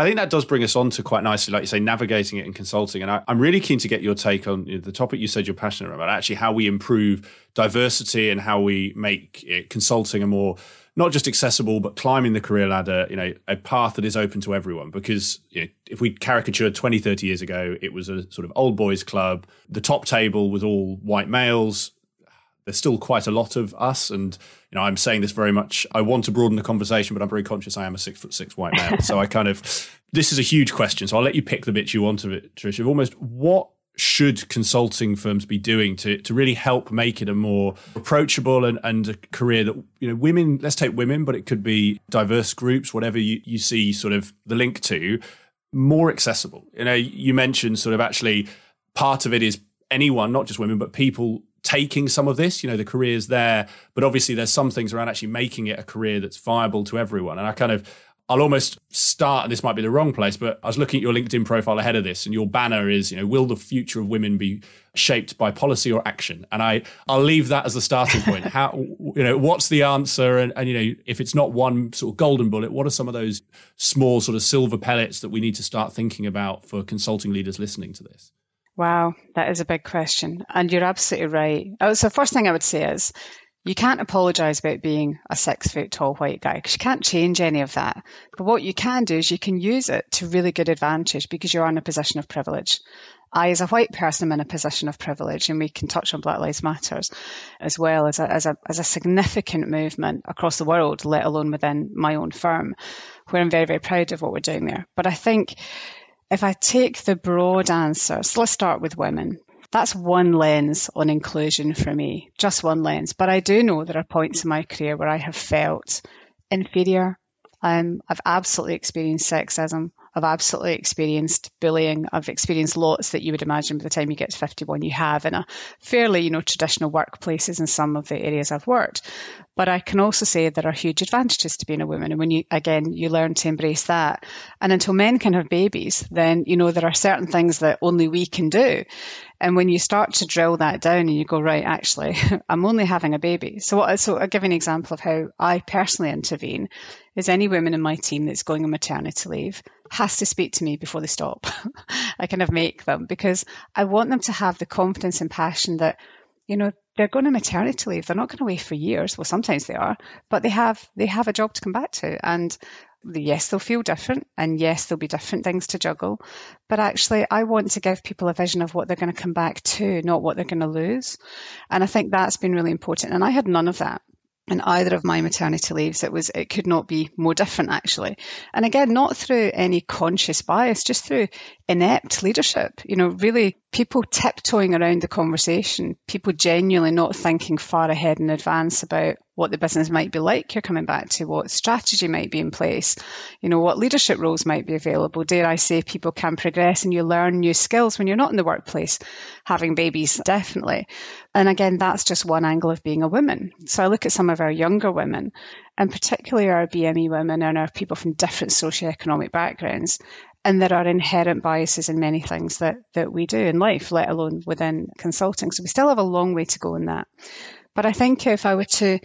I think that does bring us on to quite nicely, like you say, navigating it in consulting. And I, am really keen to get your take on the topic you said you're passionate about, actually how we improve diversity and how we make it, consulting a more not just accessible, but climbing the career ladder, you know, a path that is open to everyone. Because you know, if we caricatured 20, 30 years ago, it was a sort of old boys club. The top table was all white males. There's still quite a lot of us. And, you know, I'm saying this very much, I want to broaden the conversation, but I'm very conscious I am a six foot six white male. so I kind of, this is a huge question. So I'll let you pick the bits you want of it, Tricia. Almost what should consulting firms be doing to, to really help make it a more approachable and, and a career that you know women let's take women but it could be diverse groups whatever you, you see sort of the link to more accessible you know you mentioned sort of actually part of it is anyone, not just women, but people taking some of this. You know, the career's there, but obviously there's some things around actually making it a career that's viable to everyone. And I kind of, I'll almost start, and this might be the wrong place, but I was looking at your LinkedIn profile ahead of this, and your banner is, you know, will the future of women be shaped by policy or action? And I, I'll leave that as the starting point. How, you know, what's the answer? And, and, you know, if it's not one sort of golden bullet, what are some of those small sort of silver pellets that we need to start thinking about for consulting leaders listening to this? Wow, that is a big question. And you're absolutely right. Oh, so, first thing I would say is you can't apologize about being a six foot tall white guy because you can't change any of that. But what you can do is you can use it to really good advantage because you're in a position of privilege. I, as a white person, am in a position of privilege, and we can touch on Black Lives Matters as well as a, as a, as a significant movement across the world, let alone within my own firm, where I'm very, very proud of what we're doing there. But I think if I take the broad answer, so let's start with women. That's one lens on inclusion for me, just one lens. But I do know there are points in my career where I have felt inferior. Um, I've absolutely experienced sexism. I've absolutely experienced bullying. I've experienced lots that you would imagine by the time you get to 51 you have in a fairly, you know, traditional workplaces in some of the areas I've worked. But I can also say there are huge advantages to being a woman. And when you, again, you learn to embrace that. And until men can have babies, then, you know, there are certain things that only we can do. And when you start to drill that down and you go, right, actually, I'm only having a baby. So, what, so I'll give you an example of how I personally intervene is any woman in my team that's going on maternity leave has to speak to me before they stop. I kind of make them because I want them to have the confidence and passion that, you know, they're going on maternity leave. They're not going away for years. Well, sometimes they are, but they have they have a job to come back to. And yes, they'll feel different, and yes, there'll be different things to juggle. But actually, I want to give people a vision of what they're going to come back to, not what they're going to lose. And I think that's been really important. And I had none of that in either of my maternity leaves it was it could not be more different actually. And again not through any conscious bias just through inept leadership. You know really people tiptoeing around the conversation people genuinely not thinking far ahead in advance about what the business might be like you're coming back to, what strategy might be in place, you know, what leadership roles might be available. Dare I say people can progress and you learn new skills when you're not in the workplace, having babies, definitely. And again, that's just one angle of being a woman. So I look at some of our younger women, and particularly our BME women and our people from different socioeconomic backgrounds. And there are inherent biases in many things that, that we do in life, let alone within consulting. So we still have a long way to go in that. But I think if I were to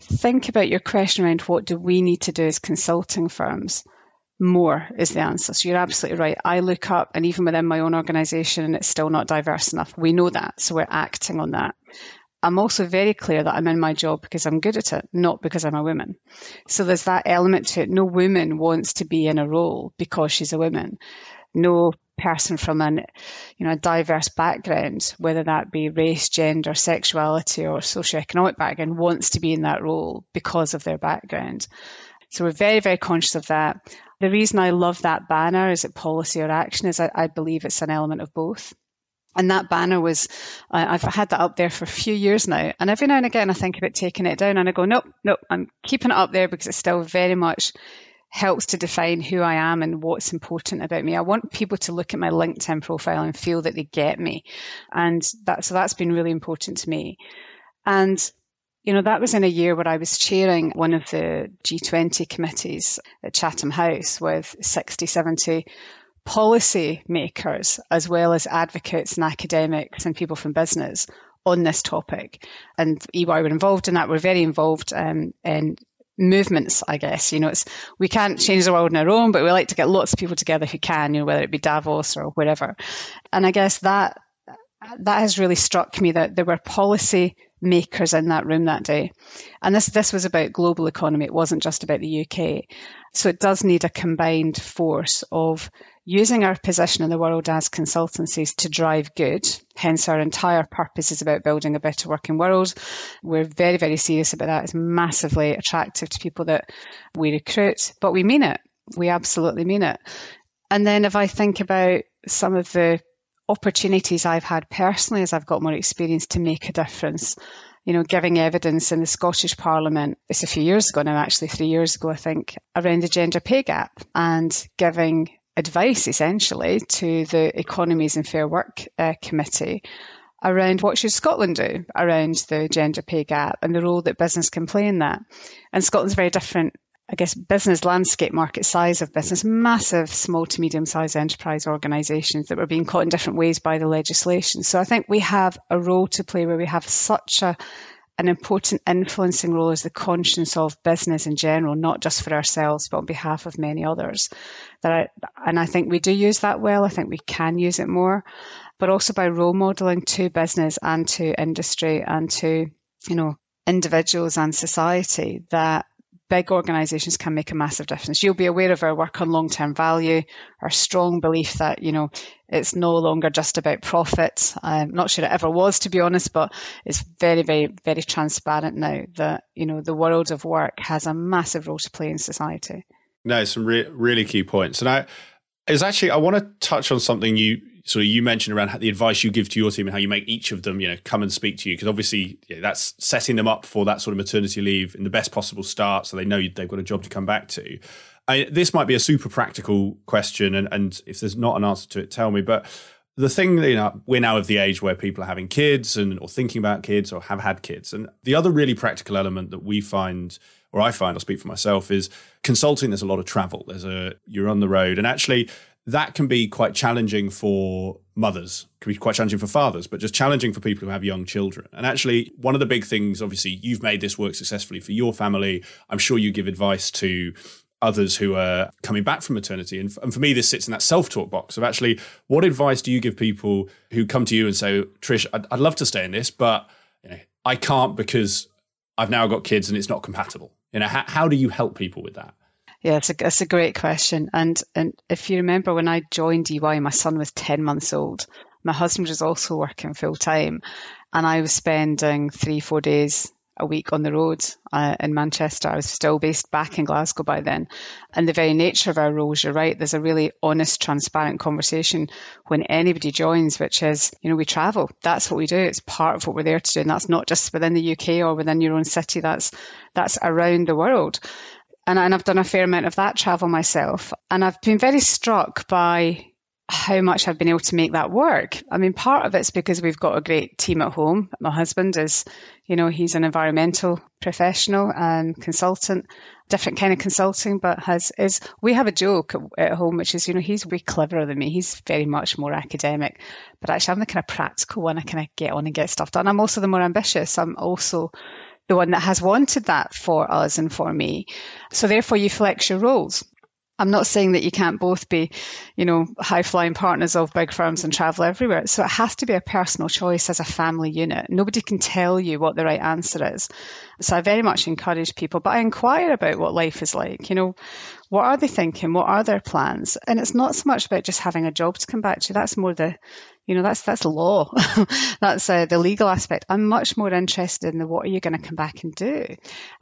think about your question around what do we need to do as consulting firms, more is the answer. So you're absolutely right. I look up, and even within my own organisation, it's still not diverse enough. We know that, so we're acting on that. I'm also very clear that I'm in my job because I'm good at it, not because I'm a woman. So there's that element to it. No woman wants to be in a role because she's a woman. No person from an you know a diverse background, whether that be race, gender, sexuality, or socioeconomic background, wants to be in that role because of their background. So we're very, very conscious of that. The reason I love that banner, is it policy or action, is I, I believe it's an element of both. And that banner was, I've had that up there for a few years now. And every now and again, I think about taking it down and I go, nope, nope, I'm keeping it up there because it's still very much helps to define who I am and what's important about me. I want people to look at my LinkedIn profile and feel that they get me. And that, so that's been really important to me. And, you know, that was in a year where I was chairing one of the G20 committees at Chatham House with 60, 70 policy makers, as well as advocates and academics and people from business on this topic. And EY were involved in that. We're very involved um, in movements, I guess. You know, it's we can't change the world on our own, but we like to get lots of people together who can, you know, whether it be Davos or wherever. And I guess that that has really struck me that there were policy makers in that room that day. And this this was about global economy. It wasn't just about the UK. So it does need a combined force of using our position in the world as consultancies to drive good. Hence, our entire purpose is about building a better working world. We're very, very serious about that. It's massively attractive to people that we recruit, but we mean it. We absolutely mean it. And then if I think about some of the opportunities I've had personally as I've got more experience to make a difference, you know, giving evidence in the Scottish Parliament, it's a few years ago now, actually, three years ago, I think, around the gender pay gap and giving advice essentially to the Economies and Fair Work uh, Committee around what should Scotland do around the gender pay gap and the role that business can play in that. And Scotland's very different, I guess, business landscape, market size of business, massive small to medium sized enterprise organisations that were being caught in different ways by the legislation. So I think we have a role to play where we have such a an important influencing role as the conscience of business in general, not just for ourselves, but on behalf of many others. That I, and I think we do use that well. I think we can use it more, but also by role modeling to business and to industry and to, you know, individuals and society that big organizations can make a massive difference. You'll be aware of our work on long term value, our strong belief that, you know, it's no longer just about profit. I'm not sure it ever was, to be honest, but it's very, very, very transparent now that, you know, the world of work has a massive role to play in society. No, some re- really key points. And I, is actually, I want to touch on something you sort of you mentioned around the advice you give to your team and how you make each of them, you know, come and speak to you because obviously that's setting them up for that sort of maternity leave in the best possible start, so they know they've got a job to come back to. I, this might be a super practical question, and, and if there's not an answer to it, tell me. But the thing, you know, we're now of the age where people are having kids and or thinking about kids or have had kids, and the other really practical element that we find or I find, I'll speak for myself, is consulting. There's a lot of travel. There's a you're on the road, and actually that can be quite challenging for mothers, can be quite challenging for fathers, but just challenging for people who have young children. And actually, one of the big things, obviously, you've made this work successfully for your family. I'm sure you give advice to others who are coming back from maternity. And, and for me, this sits in that self talk box of actually, what advice do you give people who come to you and say, Trish, I'd, I'd love to stay in this, but you know, I can't because I've now got kids and it's not compatible. You know, how, how do you help people with that? Yeah, it's a, it's a great question. And, and if you remember when I joined EY, my son was 10 months old. My husband was also working full time. And I was spending three, four days a week on the road uh, in Manchester. I was still based back in Glasgow by then. And the very nature of our roles, you're right, there's a really honest, transparent conversation when anybody joins, which is, you know, we travel. That's what we do. It's part of what we're there to do. And that's not just within the UK or within your own city. That's, that's around the world and, and I've done a fair amount of that travel myself. And I've been very struck by how much I've been able to make that work. I mean, part of it's because we've got a great team at home. My husband is, you know, he's an environmental professional and consultant, different kind of consulting, but has is we have a joke at home, which is, you know, he's way cleverer than me. He's very much more academic, but actually I'm the kind of practical one. I kind of get on and get stuff done. I'm also the more ambitious. I'm also the one that has wanted that for us and for me. So therefore you flex your roles. I'm not saying that you can't both be, you know, high flying partners of big firms and travel everywhere. So it has to be a personal choice as a family unit. Nobody can tell you what the right answer is. So I very much encourage people, but I inquire about what life is like. You know, what are they thinking? What are their plans? And it's not so much about just having a job to come back to. That's more the you know that's that's law. That's uh, the legal aspect. I'm much more interested in the what are you going to come back and do?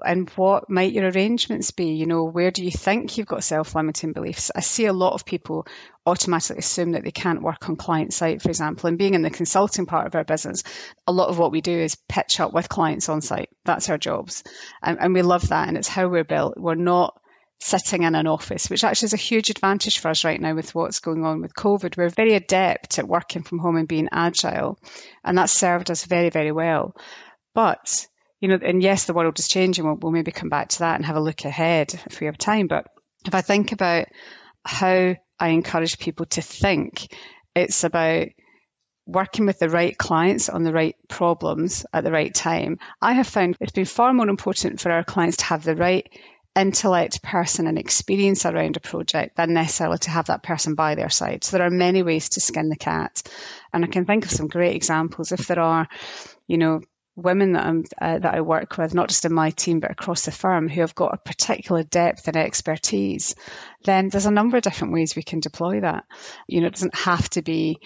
And what might your arrangements be? You know where do you think you've got self-limiting beliefs? I see a lot of people automatically assume that they can't work on client site for example and being in the consulting part of our business a lot of what we do is pitch up with clients on site. That's our jobs. And, and we love that and it's how we're built. We're not sitting in an office, which actually is a huge advantage for us right now with what's going on with COVID. We're very adept at working from home and being agile, and that's served us very, very well. But, you know, and yes, the world is changing. We'll, we'll maybe come back to that and have a look ahead if we have time. But if I think about how I encourage people to think, it's about working with the right clients on the right problems at the right time. I have found it's been far more important for our clients to have the right intellect, person, and experience around a project than necessarily to have that person by their side. So there are many ways to skin the cat, and I can think of some great examples. If there are, you know, women that, I'm, uh, that I work with, not just in my team but across the firm, who have got a particular depth and expertise, then there's a number of different ways we can deploy that. You know, it doesn't have to be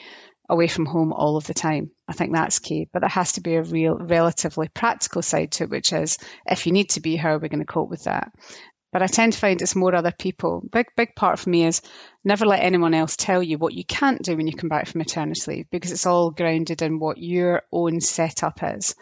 away from home all of the time. I think that's key. But there has to be a real, relatively practical side to it, which is if you need to be, how are we going to cope with that? But I tend to find it's more other people. Big, big part for me is never let anyone else tell you what you can't do when you come back from maternity leave because it's all grounded in what your own setup is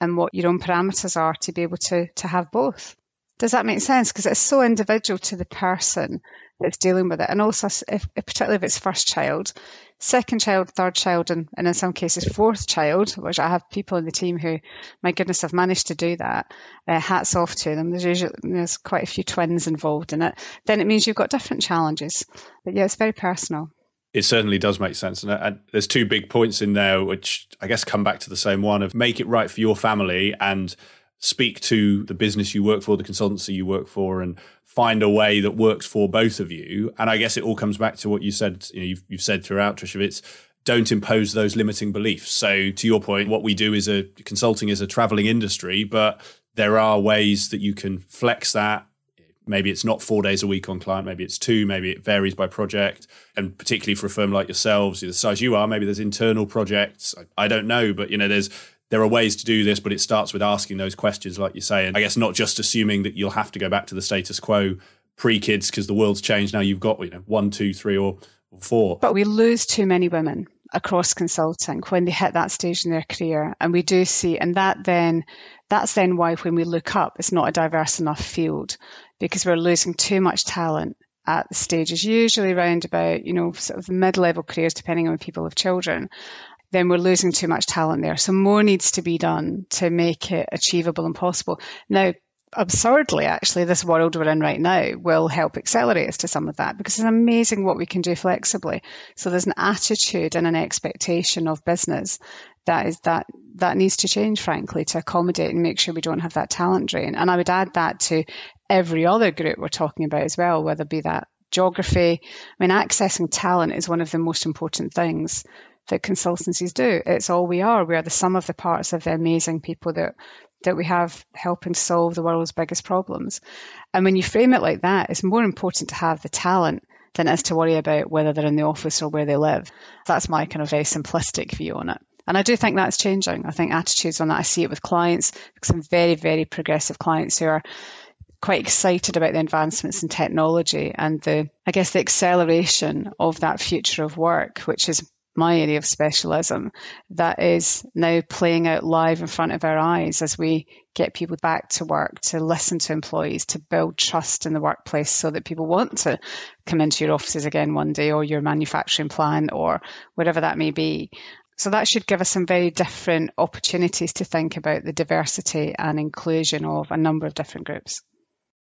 and what your own parameters are to be able to, to have both. Does that make sense? Because it's so individual to the person that's dealing with it. And also, if, particularly if it's first child, second child, third child, and, and in some cases, fourth child, which I have people in the team who, my goodness, have managed to do that. Uh, hats off to them. There's usually there's quite a few twins involved in it. Then it means you've got different challenges. But yeah, it's very personal. It certainly does make sense. And, and there's two big points in there, which I guess come back to the same one of make it right for your family and speak to the business you work for, the consultancy you work for, and find a way that works for both of you. And I guess it all comes back to what you said. You know, you've, you've said throughout, Trisha. It's don't impose those limiting beliefs. So to your point, what we do is a consulting is a traveling industry, but there are ways that you can flex that. Maybe it's not four days a week on client, maybe it's two, maybe it varies by project. And particularly for a firm like yourselves, the size you are, maybe there's internal projects. I, I don't know, but you know, there's there are ways to do this, but it starts with asking those questions, like you say. And I guess not just assuming that you'll have to go back to the status quo pre kids because the world's changed. Now you've got, you know, one, two, three, or, or four. But we lose too many women across consulting when they hit that stage in their career. And we do see, and that then, that's then why when we look up, it's not a diverse enough field because we're losing too much talent at the stages, usually around about, you know, sort of mid level careers, depending on people have children then we're losing too much talent there. So more needs to be done to make it achievable and possible. Now, absurdly, actually, this world we're in right now will help accelerate us to some of that because it's amazing what we can do flexibly. So there's an attitude and an expectation of business that is that that needs to change, frankly, to accommodate and make sure we don't have that talent drain. And I would add that to every other group we're talking about as well, whether it be that geography. I mean, accessing talent is one of the most important things that consultancies do. It's all we are. We are the sum of the parts of the amazing people that that we have helping solve the world's biggest problems. And when you frame it like that, it's more important to have the talent than it is to worry about whether they're in the office or where they live. That's my kind of very simplistic view on it. And I do think that's changing. I think attitudes on that, I see it with clients, some very, very progressive clients who are quite excited about the advancements in technology and the, I guess, the acceleration of that future of work, which is my area of specialism that is now playing out live in front of our eyes as we get people back to work, to listen to employees, to build trust in the workplace so that people want to come into your offices again one day or your manufacturing plant or whatever that may be. So that should give us some very different opportunities to think about the diversity and inclusion of a number of different groups.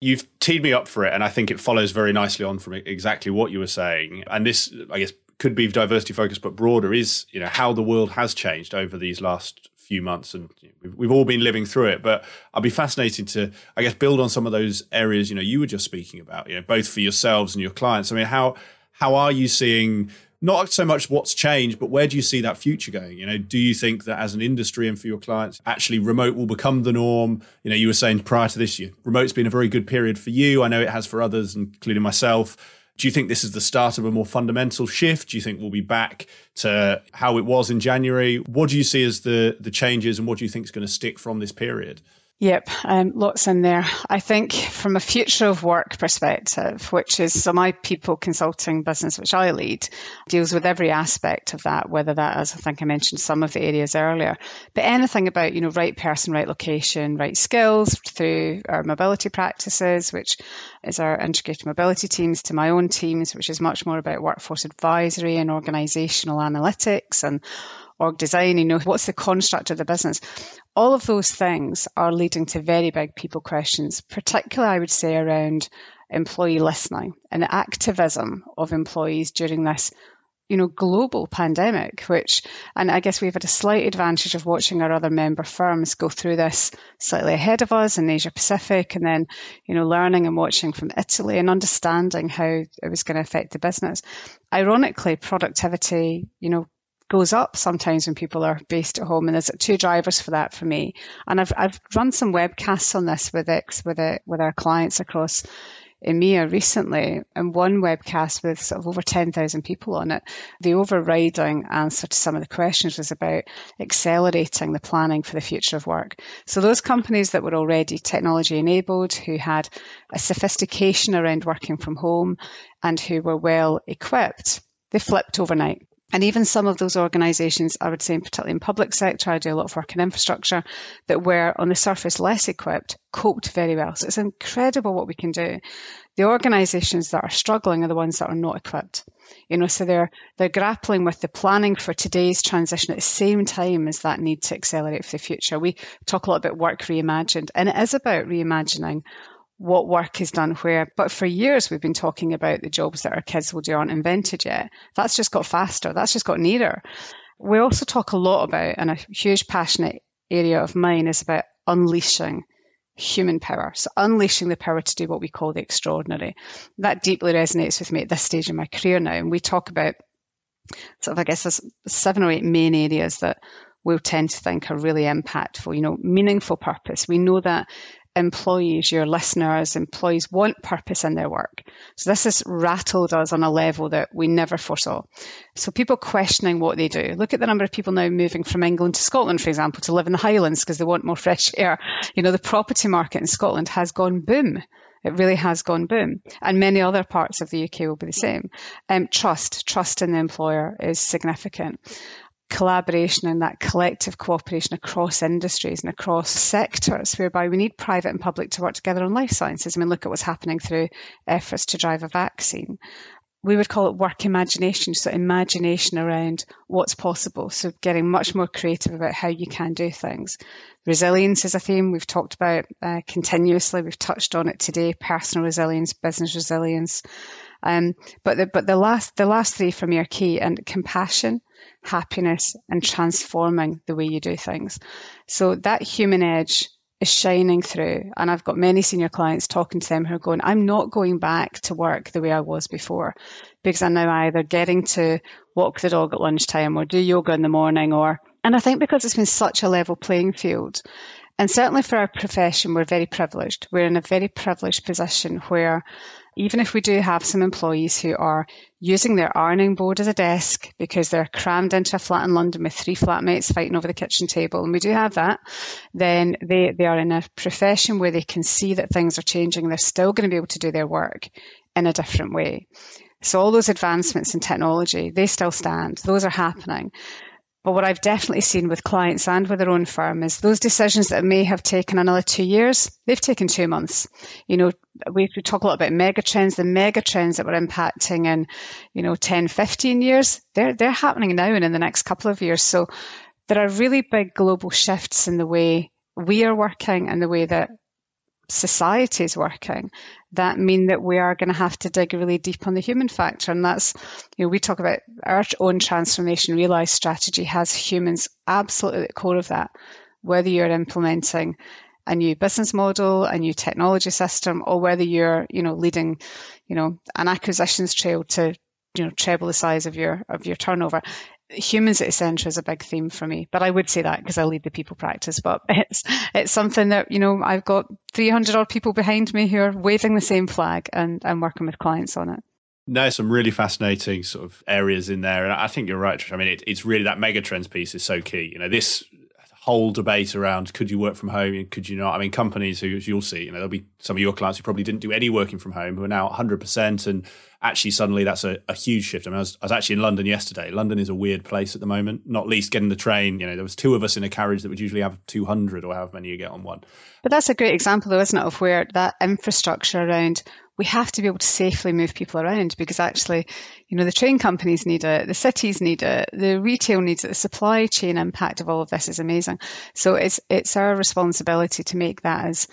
You've teed me up for it, and I think it follows very nicely on from exactly what you were saying. And this, I guess, could be diversity focused but broader is you know how the world has changed over these last few months and we've, all been living through it but i'd be fascinated to i guess build on some of those areas you know you were just speaking about you know both for yourselves and your clients i mean how how are you seeing not so much what's changed, but where do you see that future going? You know, do you think that as an industry and for your clients, actually remote will become the norm? You know, you were saying prior to this year, remote's been a very good period for you. I know it has for others, including myself. Do you think this is the start of a more fundamental shift? Do you think we'll be back to how it was in January? What do you see as the the changes, and what do you think is going to stick from this period? Yep, um, lots in there. I think from a future of work perspective, which is so my people consulting business, which I lead, deals with every aspect of that, whether that is, I think I mentioned some of the areas earlier, but anything about, you know, right person, right location, right skills through our mobility practices, which is our integrated mobility teams to my own teams, which is much more about workforce advisory and organizational analytics and org design, you know, what's the construct of the business? All of those things are leading to very big people questions, particularly, I would say, around employee listening and the activism of employees during this you know, global pandemic, which, and I guess we've had a slight advantage of watching our other member firms go through this slightly ahead of us in Asia Pacific, and then, you know, learning and watching from Italy and understanding how it was going to affect the business. Ironically, productivity, you know, goes up sometimes when people are based at home, and there's two drivers for that for me. And I've I've run some webcasts on this with it with it with our clients across EMEA recently, and one webcast with sort of over 10,000 people on it. The overriding answer to some of the questions was about accelerating the planning for the future of work. So those companies that were already technology enabled, who had a sophistication around working from home, and who were well equipped, they flipped overnight And even some of those organisations, I would say, particularly in public sector, I do a lot of work in infrastructure that were on the surface less equipped, coped very well. So it's incredible what we can do. The organisations that are struggling are the ones that are not equipped. You know, so they're they're grappling with the planning for today's transition at the same time as that need to accelerate for the future. We talk a lot about work reimagined, and it is about reimagining what work is done where. But for years, we've been talking about the jobs that our kids will do aren't invented yet. That's just got faster. That's just got nearer. We also talk a lot about, and a huge passionate area of mine is about unleashing human power. So unleashing the power to do what we call the extraordinary. That deeply resonates with me at this stage in my career now. And we talk about sort of, I guess, there's seven or eight main areas that we'll tend to think are really impactful. You know, meaningful purpose. We know that employees, your listeners, employees want purpose in their work. So this has rattled us on a level that we never foresaw. So people questioning what they do. Look at the number of people now moving from England to Scotland, for example, to live in the Highlands because they want more fresh air. You know, the property market in Scotland has gone boom. It really has gone boom. And many other parts of the UK will be the same. Um, trust, trust in the employer is significant collaboration and that collective cooperation across industries and across sectors, whereby we need private and public to work together on life sciences. I mean, look at what's happening through efforts to drive a vaccine. We would call it work imagination, so imagination around what's possible. So getting much more creative about how you can do things. Resilience is a theme we've talked about uh, continuously. We've touched on it today: personal resilience, business resilience. Um, but the, but the last the last three for me are key and compassion happiness and transforming the way you do things. So that human edge is shining through. And I've got many senior clients talking to them who are going, I'm not going back to work the way I was before because I'm now either getting to walk the dog at lunchtime or do yoga in the morning or, and I think because it's been such a level playing field, and certainly for our profession, we're very privileged. We're in a very privileged position where even if we do have some employees who are using their ironing board as a desk because they're crammed into a flat in London with three flatmates fighting over the kitchen table, and we do have that, then they, they are in a profession where they can see that things are changing. They're still going to be able to do their work in a different way. So all those advancements in technology, they still stand. Those are happening. But what I've definitely seen with clients and with their own firm is those decisions that may have taken another two years, they've taken two months. You know, we, we talk a lot about mega trends, the mega trends that were impacting in, you know, 10, 15 years, they're, they're happening now and in the next couple of years. So there are really big global shifts in the way we are working and the way that society is working that mean that we are going to have to dig really deep on the human factor. And that's, you know, we talk about our own transformation realize strategy has humans absolutely at the core of that, whether you're implementing a new business model, a new technology system, or whether you're, you know, leading, you know, an acquisitions trail to, you know, treble the size of your of your turnover humans at the centre is a big theme for me. But I would say that because I lead the people practice. But it's it's something that you know I've got 300 odd people behind me who are waving the same flag and and working with clients on it. No, some really fascinating sort of areas in there, and I think you're right. Trish. I mean, it, it's really that megatrends piece is so key. You know, this whole debate around could you work from home and could you not? I mean, companies who, as you'll see, you know, there'll be some of your clients who probably didn't do any working from home who are now 100%. And actually, suddenly that's a, a huge shift. I mean, I was, I was, actually in London yesterday. London is a weird place at the moment, not least getting the train. You know, there was two of us in a carriage that would usually have 200 or however many you get on one. But that's a great example, though, isn't it, of where that infrastructure around we have to be able to safely move people around because actually, you know, the train companies need it, the cities need it, the retail needs it, the supply chain impact of all of this is amazing. So it's it's our responsibility to make that as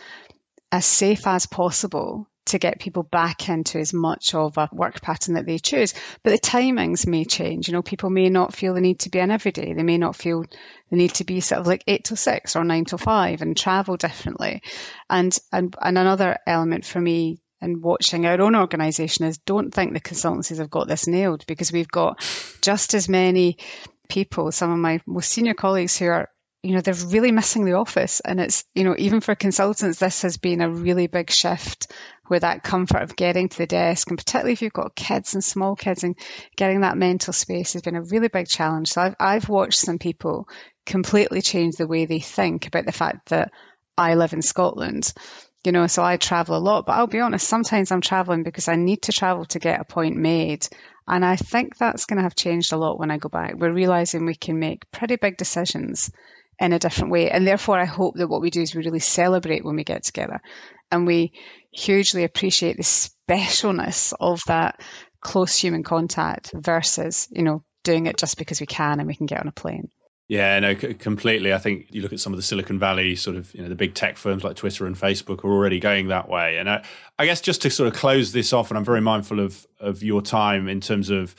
as safe as possible to get people back into as much of a work pattern that they choose. But the timings may change. You know, people may not feel the need to be in every day. They may not feel the need to be sort of like eight till six or nine till five and travel differently. And and, and another element for me and watching our own organisation is don't think the consultancies have got this nailed because we've got just as many people, some of my most senior colleagues who are, you know, they're really missing the office. And it's, you know, even for consultants, this has been a really big shift where that comfort of getting to the desk, and particularly if you've got kids and small kids and getting that mental space has been a really big challenge. So I've, I've watched some people completely change the way they think about the fact that I live in Scotland. You know, so I travel a lot, but I'll be honest, sometimes I'm traveling because I need to travel to get a point made. And I think that's going to have changed a lot when I go back. We're realizing we can make pretty big decisions in a different way. And therefore, I hope that what we do is we really celebrate when we get together and we hugely appreciate the specialness of that close human contact versus, you know, doing it just because we can and we can get on a plane. Yeah, no, c- completely. I think you look at some of the Silicon Valley sort of, you know, the big tech firms like Twitter and Facebook are already going that way. And I, I guess just to sort of close this off, and I'm very mindful of of your time in terms of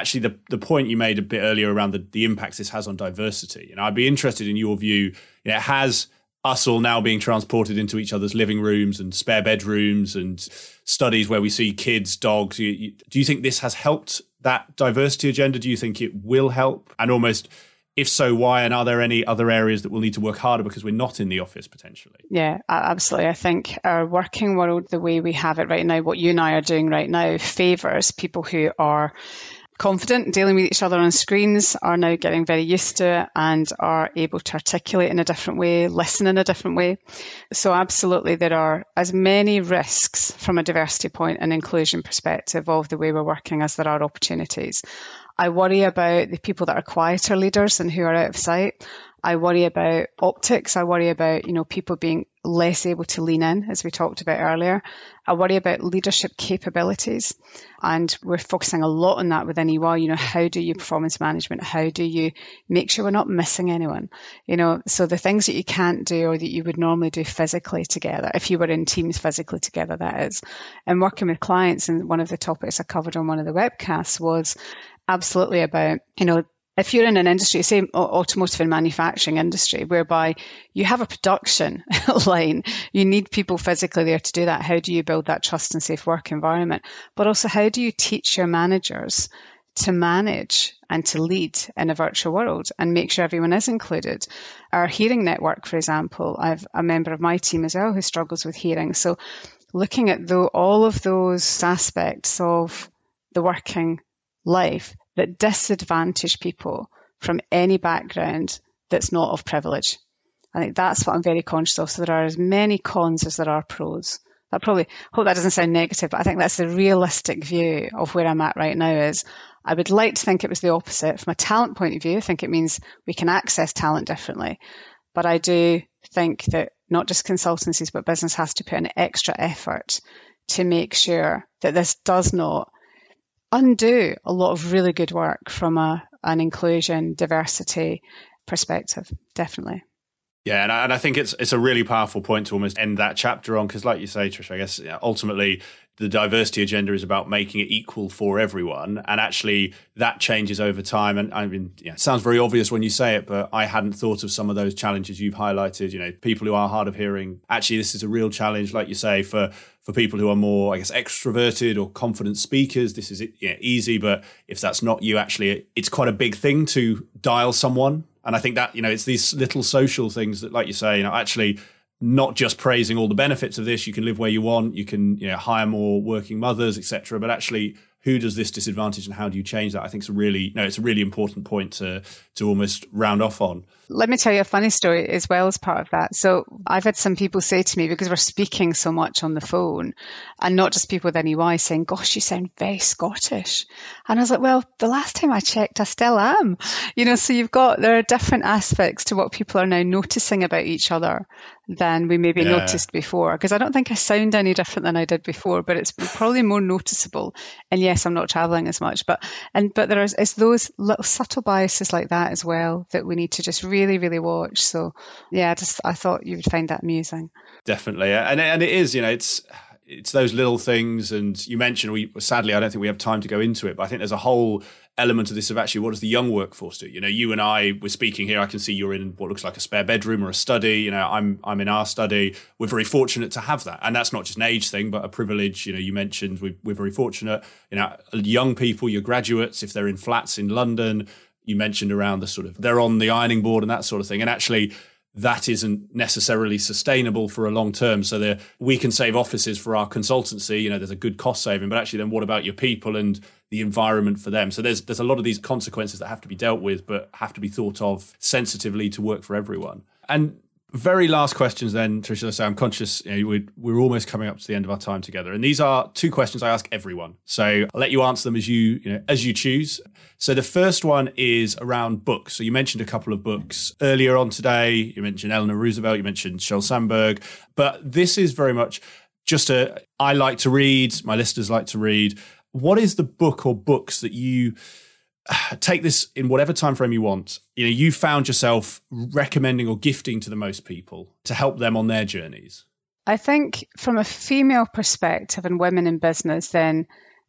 actually the the point you made a bit earlier around the, the impacts this has on diversity. And I'd be interested in your view. You know, has us all now being transported into each other's living rooms and spare bedrooms and studies where we see kids, dogs. You, you, do you think this has helped that diversity agenda? Do you think it will help? And almost, if so, why? And are there any other areas that we'll need to work harder because we're not in the office potentially? Yeah, absolutely. I think our working world, the way we have it right now, what you and I are doing right now, favors people who are confident dealing with each other on screens are now getting very used to it and are able to articulate in a different way, listen in a different way. So, absolutely, there are as many risks from a diversity point and inclusion perspective of the way we're working as there are opportunities. I worry about the people that are quieter leaders and who are out of sight. I worry about optics. I worry about, you know, people being less able to lean in, as we talked about earlier. I worry about leadership capabilities. And we're focusing a lot on that within EY. You know, how do you performance management? How do you make sure we're not missing anyone? You know, so the things that you can't do or that you would normally do physically together, if you were in teams physically together, that is. And working with clients, and one of the topics I covered on one of the webcasts was absolutely about, you know, if you're in an industry, say automotive and manufacturing industry, whereby you have a production line, you need people physically there to do that. How do you build that trust and safe work environment? But also, how do you teach your managers to manage and to lead in a virtual world and make sure everyone is included? Our hearing network, for example, I've a member of my team as well who struggles with hearing. So, looking at the, all of those aspects of the working life that disadvantage people from any background that's not of privilege. I think that's what I'm very conscious of. So there are as many cons as there are pros. I probably hope that doesn't sound negative, but I think that's the realistic view of where I'm at right now is I would like to think it was the opposite. From a talent point of view, I think it means we can access talent differently. But I do think that not just consultancies, but business has to put an extra effort to make sure that this does not undo a lot of really good work from a, an inclusion, diversity perspective, definitely. Yeah, and I, and I, think it's it's a really powerful point to almost end that chapter on because, like you say, Trish, I guess ultimately the diversity agenda is about making it equal for everyone, and actually that changes over time. And I mean, yeah, it sounds very obvious when you say it, but I hadn't thought of some of those challenges you've highlighted. You know, people who are hard of hearing. Actually, this is a real challenge, like you say, for for people who are more, I guess, extroverted or confident speakers. This is yeah, easy, but if that's not you, actually, it's quite a big thing to dial someone and I think that, you know, it's these little social things that, like you say, you know, actually not just praising all the benefits of this, you can live where you want, you can, you know, hire more working mothers, etc. But actually, who does this disadvantage and how do you change that? I think it's a really, no, it's a really important point to to almost round off on. Let me tell you a funny story as well as part of that. So I've had some people say to me because we're speaking so much on the phone, and not just people with EY saying, "Gosh, you sound very Scottish," and I was like, "Well, the last time I checked, I still am." You know, so you've got there are different aspects to what people are now noticing about each other than we maybe yeah. noticed before. Because I don't think I sound any different than I did before, but it's probably more noticeable. And yes, I'm not traveling as much, but and but there is it's those little subtle biases like that as well that we need to just really, really watch. So yeah, I just I thought you would find that amusing. Definitely, and and it is. You know, it's it's those little things. And you mentioned we sadly I don't think we have time to go into it, but I think there's a whole element of this of actually what does the young workforce do? You know, you and I we're speaking here. I can see you're in what looks like a spare bedroom or a study. You know, I'm I'm in our study. We're very fortunate to have that, and that's not just an age thing, but a privilege. You know, you mentioned we, we're very fortunate. You know, young people, your graduates, if they're in flats in London, you mentioned around the sort of they're on the ironing board and that sort of thing. And actually, that isn't necessarily sustainable for a long term. So there, we can save offices for our consultancy. You know, there's a good cost saving, but actually, then what about your people and the environment for them? So there's there's a lot of these consequences that have to be dealt with, but have to be thought of sensitively to work for everyone. And very last questions then, Tricia. So I'm conscious you know, we're, we're almost coming up to the end of our time together. And these are two questions I ask everyone. So I'll let you answer them as you, you know, as you choose. So the first one is around books. So you mentioned a couple of books earlier on today. You mentioned Eleanor Roosevelt, you mentioned Sheryl Sandberg, but this is very much just a I like to read, my listeners like to read. What is the book or books that you take this in whatever time frame you want. You know you found yourself recommending or gifting to the most people to help them on their journeys. I think from a female perspective and women in business then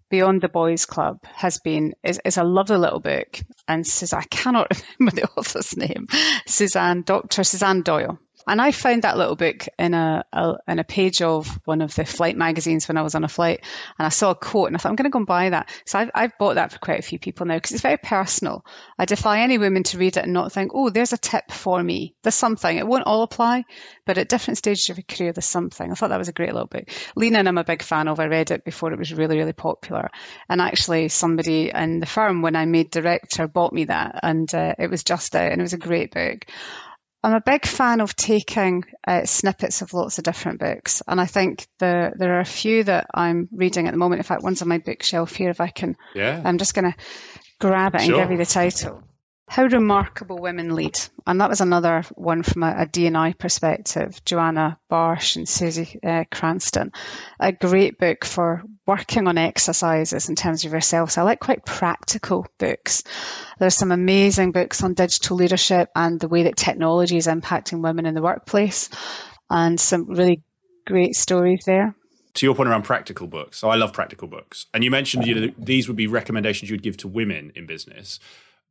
beyond the boys club has been is, is a lovely little book. And says i cannot remember the author's name. Suzanne dr suzanne doyle and I found that little book in a, a, in a page of one of the flight magazines when I was on a flight, and I saw a quote, and I thought I'm going to go and buy that. So I've, I've bought that for quite a few people now because it's very personal. I defy any woman to read it and not think, oh, there's a tip for me. There's something. It won't all apply, but at different stages of your career, there's something. I thought that was a great little book. Lean In, I'm a big fan of. I read it before it was really, really popular, and actually somebody in the firm when I made director bought me that, and uh, it was just out, and it was a great book. I'm a big fan of taking uh, snippets of lots of different books, and I think the, there are a few that I'm reading at the moment. In fact, one's on my bookshelf here. If I can, yeah, I'm just going to grab it sure. and give you the title. How Remarkable Women Lead. And that was another one from a, a D&I perspective, Joanna Barsh and Susie uh, Cranston. A great book for working on exercises in terms of yourself. So I like quite practical books. There's some amazing books on digital leadership and the way that technology is impacting women in the workplace and some really great stories there to your point around practical books, so I love practical books. And you mentioned you know, these would be recommendations you would give to women in business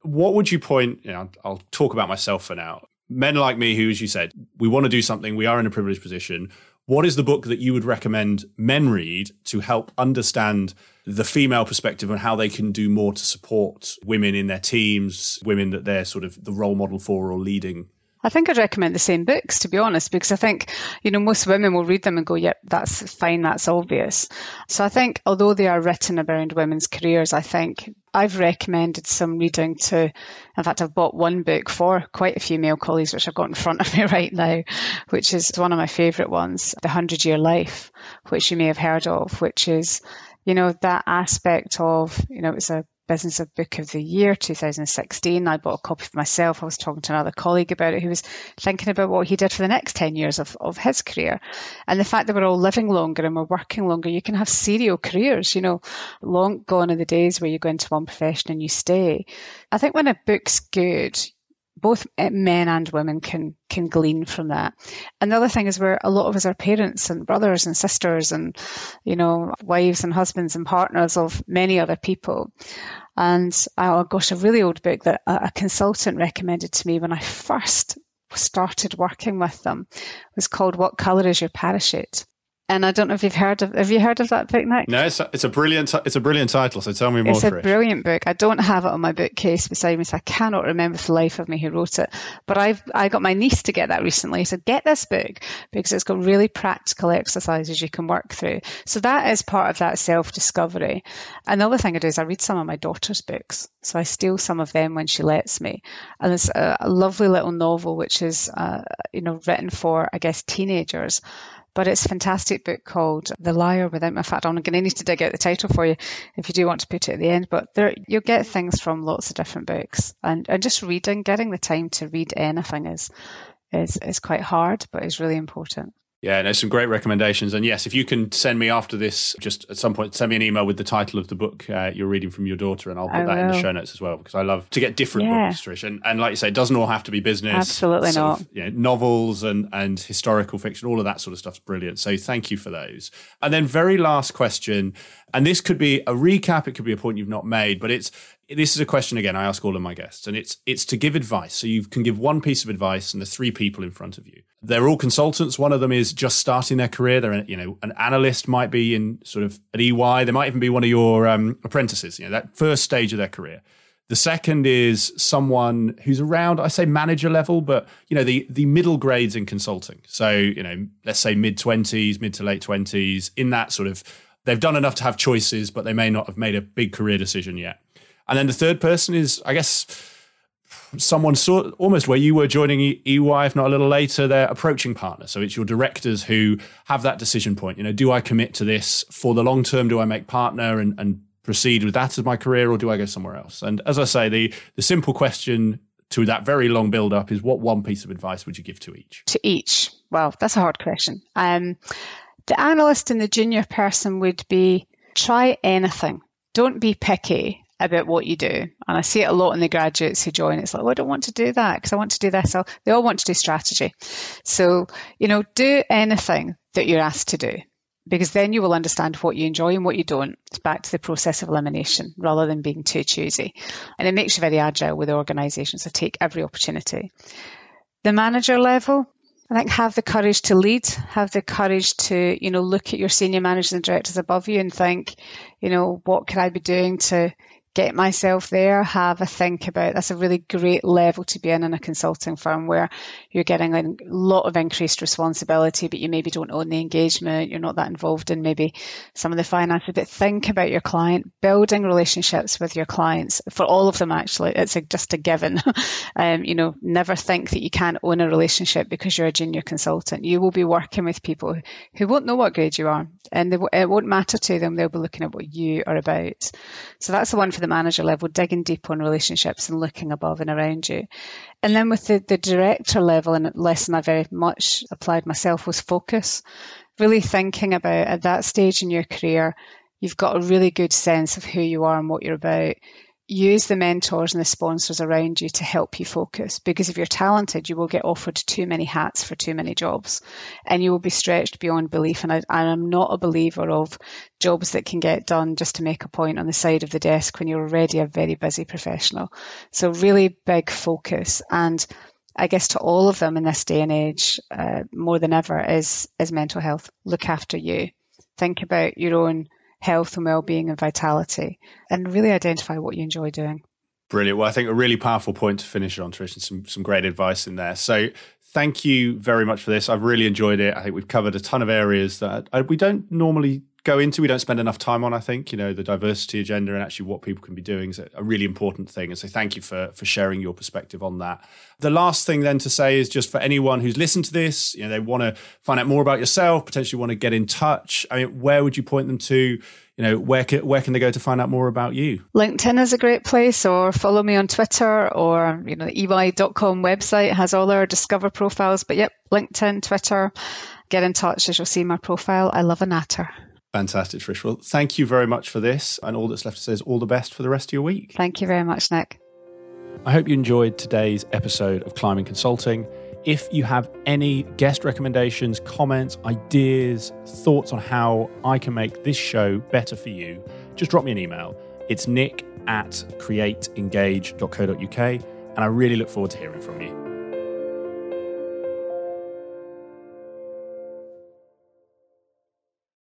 what would you point? You know, I'll talk about myself for now. Men like me, who, as you said, we want to do something. We are in a privileged position. What is the book that you would recommend men read to help understand the female perspective and how they can do more to support women in their teams, women that they're sort of the role model for or leading I think I'd recommend the same books, to be honest, because I think, you know, most women will read them and go, yep, that's fine, that's obvious. So I think, although they are written around women's careers, I think I've recommended some reading to, in fact, I've bought one book for quite a few male colleagues, which I've got in front of me right now, which is one of my favourite ones, The Hundred Year Life, which you may have heard of, which is you know, that aspect of, you know, it's a Business of Book of the Year 2016. I bought a copy for myself. I was talking to another colleague about it who was thinking about what he did for the next 10 years of, of his career. And the fact that we're all living longer and we're working longer, you can have serial careers, you know, long gone are the days where you go into one profession and you stay. I think when a book's good, both eh, men and women can can glean from that. And the other thing is where a lot of us are parents and brothers and sisters and you know wives and husbands and partners of many other people. And oh gosh, a really old book that a, a consultant recommended to me when I first started working with them It was called "What Color Is Your Parachute?" And I don't know if you've heard of have you heard of that book, Nick? No, it's a, it's a brilliant it's a brilliant title. So tell me more. It's a brilliant book. I don't have it on my bookcase beside me, so I cannot remember for the life of me who wrote it. But I've I got my niece to get that recently. So get this book because it's got really practical exercises you can work through. So that is part of that self discovery. And the other thing I do is I read some of my daughter's books. So I steal some of them when she lets me. And it's a, a lovely little novel which is uh, you know written for I guess teenagers but it's a fantastic book called The Liar Without. In fact, I'm going to need to dig out the title for you if you do want to put it at the end. But there, you'll get things from lots of different books, and and just reading, getting the time to read anything is is is quite hard, but is really important. Yeah, no, some great recommendations. And yes, if you can send me after this, just at some point, send me an email with the title of the book uh, you're reading from your daughter, and I'll put I that will. in the show notes as well because I love to get different yeah. books, Trish. And, and like you say, it doesn't all have to be business. Absolutely not. Of, you know, novels and, and historical fiction, all of that sort of stuff's brilliant. So thank you for those. And then, very last question, and this could be a recap, it could be a point you've not made, but it's this is a question again I ask all of my guests, and it's it's to give advice. So you can give one piece of advice, and the three people in front of you. They're all consultants. One of them is just starting their career. They're you know an analyst might be in sort of at EY. They might even be one of your um, apprentices. You know that first stage of their career. The second is someone who's around, I say manager level, but you know the the middle grades in consulting. So you know, let's say mid twenties, mid to late twenties, in that sort of. They've done enough to have choices, but they may not have made a big career decision yet. And then the third person is, I guess, someone sort almost where you were joining EY, if not a little later, their approaching partner. So it's your directors who have that decision point. You know, do I commit to this for the long term? Do I make partner and, and proceed with that as my career, or do I go somewhere else? And as I say, the the simple question to that very long build up is what one piece of advice would you give to each? To each. Well, that's a hard question. Um, the analyst and the junior person would be try anything. Don't be picky about what you do. And I see it a lot in the graduates who join. It's like, well, I don't want to do that because I want to do this. So they all want to do strategy. So, you know, do anything that you're asked to do because then you will understand what you enjoy and what you don't. It's back to the process of elimination rather than being too choosy. And it makes you very agile with the organisation. So take every opportunity. The manager level, I think have the courage to lead, have the courage to, you know, look at your senior managers and directors above you and think, you know, what could I be doing to get myself there, have a think about. That's a really great level to be in in a consulting firm where you're getting a lot of increased responsibility, but you maybe don't own the engagement. You're not that involved in maybe some of the finances, but think about your client, building relationships with your clients for all of them. Actually, it's a, just a given. um, you know, never think that you can't own a relationship because you're a junior consultant. You will be working with people who won't know what grade you are, and they, it won't matter to them. They'll be looking at what you are about. So that's the one for the manager level, digging deep on relationships and looking above and around you. And then with the, the director level, and a lesson I very much applied myself was focus. Really thinking about at that stage in your career, you've got a really good sense of who you are and what you're about use the mentors and the sponsors around you to help you focus because if you're talented you will get offered too many hats for too many jobs and you will be stretched beyond belief. And I, am not a believer of jobs that can get done just to make a point on the side of the desk when you're already a very busy professional. So really big focus. And I guess to all of them in this day and age uh, more than ever is is mental health. Look after you. Think about your own health and well-being and vitality and really identify what you enjoy doing. Brilliant. Well i think a really powerful point to finish on trish and some, some great advice in there. So thank you very much for this. I've really enjoyed it. I think we've covered a ton of areas that we don't normally go into. We don't spend enough time on. I think you know the diversity agenda and actually what people can be doing is a really important thing. And so thank you for for sharing your perspective on that. The last thing then to say is just for anyone who's listened to this, you know, they want to find out more about yourself, potentially want to get in touch. I mean, where would you point them to? you know where can, where can they go to find out more about you linkedin is a great place or follow me on twitter or you know the ey.com website has all our discover profiles but yep linkedin twitter get in touch as you'll see my profile i love a natter Fantastic, Trish. Well, thank you very much for this. And all that's left to say is all the best for the rest of your week. Thank you very much, Nick. I hope you enjoyed today's episode of Climbing Consulting. If you have any guest recommendations, comments, ideas, thoughts on how I can make this show better for you, just drop me an email. It's nick at createengage.co.uk, and I really look forward to hearing from you.